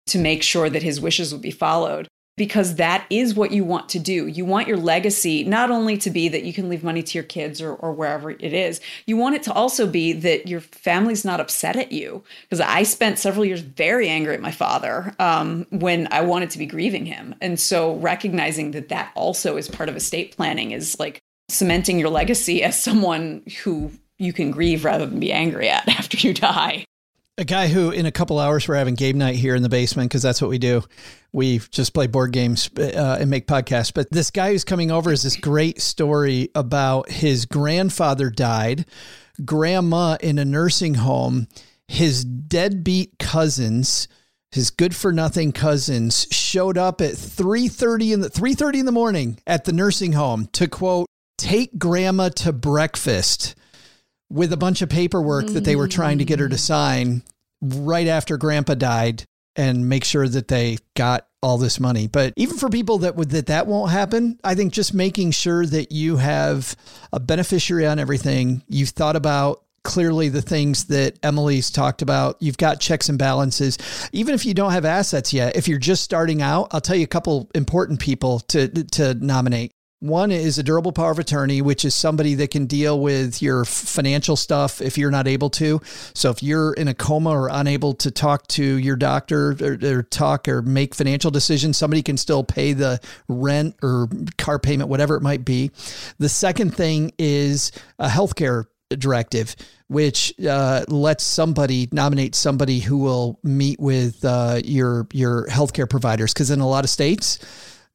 to make sure that his wishes would be followed because that is what you want to do. You want your legacy not only to be that you can leave money to your kids or, or wherever it is, you want it to also be that your family's not upset at you. Because I spent several years very angry at my father um, when I wanted to be grieving him. And so recognizing that that also is part of estate planning is like cementing your legacy as someone who you can grieve rather than be angry at after you die a guy who in a couple hours we're having game night here in the basement because that's what we do. We just play board games uh, and make podcasts. But this guy who's coming over is this great story about his grandfather died grandma in a nursing home his deadbeat cousins his good for nothing cousins showed up at 3:30 in the 3:30 in the morning at the nursing home to quote take grandma to breakfast with a bunch of paperwork that they were trying to get her to mm. sign right after grandpa died and make sure that they got all this money. But even for people that would that that won't happen, I think just making sure that you have a beneficiary on everything, you've thought about clearly the things that Emily's talked about. You've got checks and balances. Even if you don't have assets yet, if you're just starting out, I'll tell you a couple important people to to nominate. One is a durable power of attorney, which is somebody that can deal with your financial stuff if you're not able to. So if you're in a coma or unable to talk to your doctor or, or talk or make financial decisions, somebody can still pay the rent or car payment, whatever it might be. The second thing is a healthcare directive, which uh, lets somebody nominate somebody who will meet with uh, your your healthcare providers. Because in a lot of states,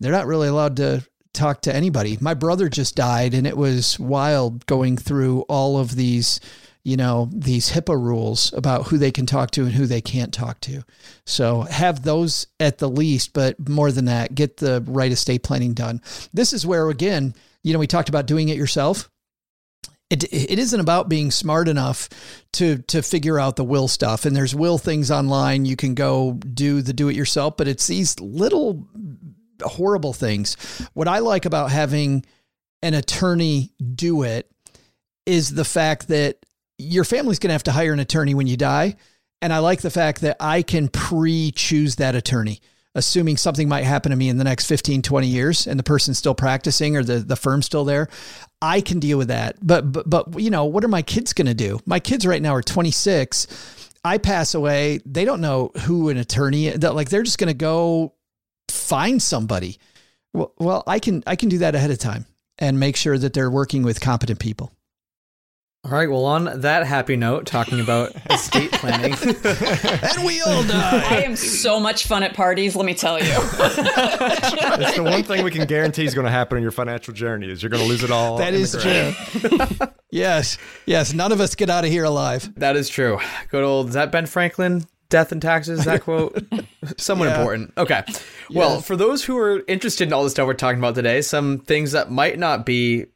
they're not really allowed to talk to anybody. My brother just died, and it was wild going through all of these, you know, these HIPAA rules about who they can talk to and who they can't talk to. So have those at the least, but more than that, get the right estate planning done. This is where, again, you know, we talked about doing it yourself. It, it isn't about being smart enough to to figure out the will stuff and there's will things online you can go do the do it yourself but it's these little horrible things. What I like about having an attorney do it is the fact that your family's going to have to hire an attorney when you die. And I like the fact that I can pre choose that attorney, assuming something might happen to me in the next 15, 20 years and the person's still practicing or the, the firm's still there. I can deal with that. But, but, but, you know, what are my kids going to do? My kids right now are 26. I pass away. They don't know who an attorney, like they're just going to go find somebody. Well, well, I can I can do that ahead of time and make sure that they're working with competent people. All right. Well, on that happy note, talking about estate planning, and we all die. I am so much fun at parties. Let me tell you. It's the one thing we can guarantee is going to happen in your financial journey is you're going to lose it all. That is true. yes, yes. None of us get out of here alive. That is true. Good old. Is that Ben Franklin? Death and taxes that quote? Somewhat yeah. important. Okay. Well for those who are interested in all the stuff we're talking about today some things that might not be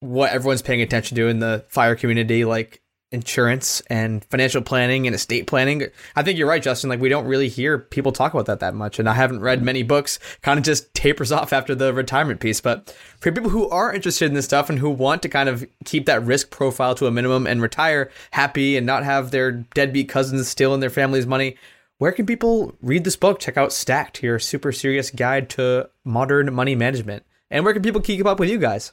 what everyone's paying attention to in the fire community like insurance and financial planning and estate planning. I think you're right, Justin. Like we don't really hear people talk about that that much, and I haven't read many books. Kind of just tapers off after the retirement piece. But for people who are interested in this stuff and who want to kind of keep that risk profile to a minimum and retire happy and not have their deadbeat cousins stealing their family's money. Where can people read this book? Check out Stacked, your super serious guide to modern money management. And where can people keep up with you guys?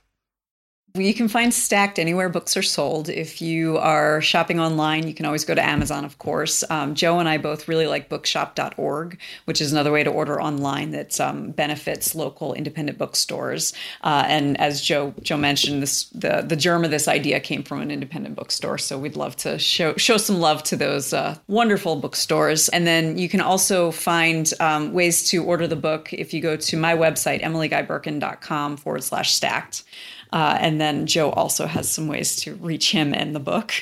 You can find Stacked anywhere books are sold. If you are shopping online, you can always go to Amazon, of course. Um, Joe and I both really like bookshop.org, which is another way to order online that um, benefits local independent bookstores. Uh, and as Joe Joe mentioned, this the the germ of this idea came from an independent bookstore. So we'd love to show show some love to those uh, wonderful bookstores. And then you can also find um, ways to order the book if you go to my website, emilyguyberken.com forward slash stacked. Uh, and then Joe also has some ways to reach him in the book.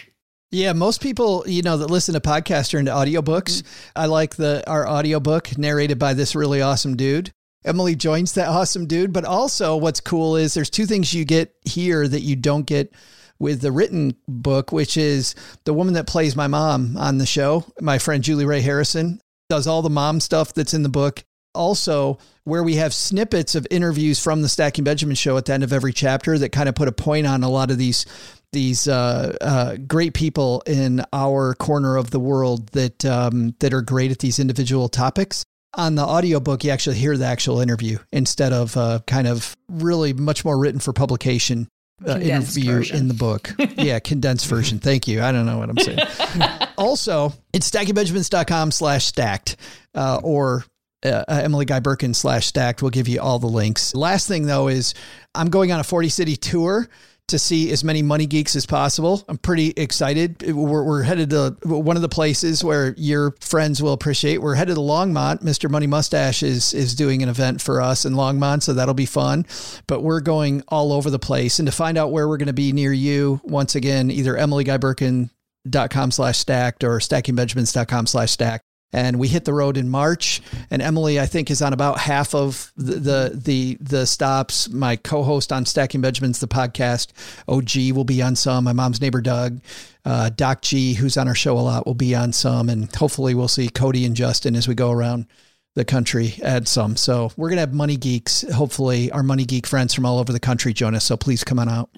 Yeah, most people, you know, that listen to podcasts are into audiobooks. I like the our audiobook narrated by this really awesome dude. Emily joins that awesome dude, but also what's cool is there's two things you get here that you don't get with the written book, which is the woman that plays my mom on the show, my friend Julie Ray Harrison, does all the mom stuff that's in the book. Also, where we have snippets of interviews from the Stacking Benjamin show at the end of every chapter that kind of put a point on a lot of these these uh, uh, great people in our corner of the world that um, that are great at these individual topics. On the audiobook, you actually hear the actual interview instead of uh, kind of really much more written for publication uh, interview version. in the book. yeah, condensed version. Thank you. I don't know what I'm saying. also, it's stackingbenjamins.com slash stacked uh, or uh, Emily Guy Birken slash stacked. We'll give you all the links. Last thing, though, is I'm going on a 40 city tour to see as many money geeks as possible. I'm pretty excited. We're, we're headed to one of the places where your friends will appreciate. We're headed to Longmont. Mr. Money Mustache is is doing an event for us in Longmont, so that'll be fun. But we're going all over the place. And to find out where we're going to be near you, once again, either Emily Guy Birken dot com slash stacked or stackingbenjamins.com slash stacked and we hit the road in March. And Emily, I think, is on about half of the the the, the stops. My co-host on Stacking Benjamins, the podcast, OG, will be on some. My mom's neighbor Doug, uh, Doc G, who's on our show a lot, will be on some, and hopefully we'll see Cody and Justin as we go around the country add some. So we're gonna have money geeks. Hopefully, our money geek friends from all over the country join us. So please come on out.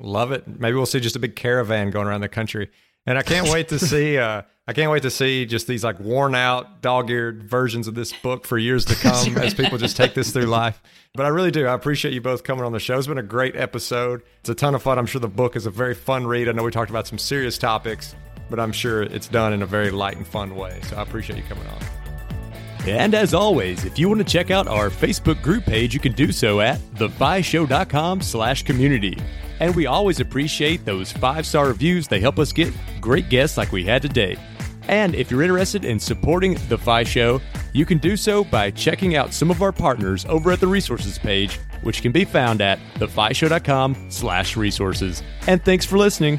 Love it. Maybe we'll see just a big caravan going around the country. And I can't wait to see uh I can't wait to see just these like worn out, dog eared versions of this book for years to come as people just take this through life. But I really do. I appreciate you both coming on the show. It's been a great episode. It's a ton of fun. I'm sure the book is a very fun read. I know we talked about some serious topics, but I'm sure it's done in a very light and fun way. So I appreciate you coming on. And as always, if you want to check out our Facebook group page, you can do so at thefishow.com slash community. And we always appreciate those five-star reviews. They help us get great guests like we had today. And if you're interested in supporting The Fi Show, you can do so by checking out some of our partners over at the resources page, which can be found at thefishow.com slash resources. And thanks for listening.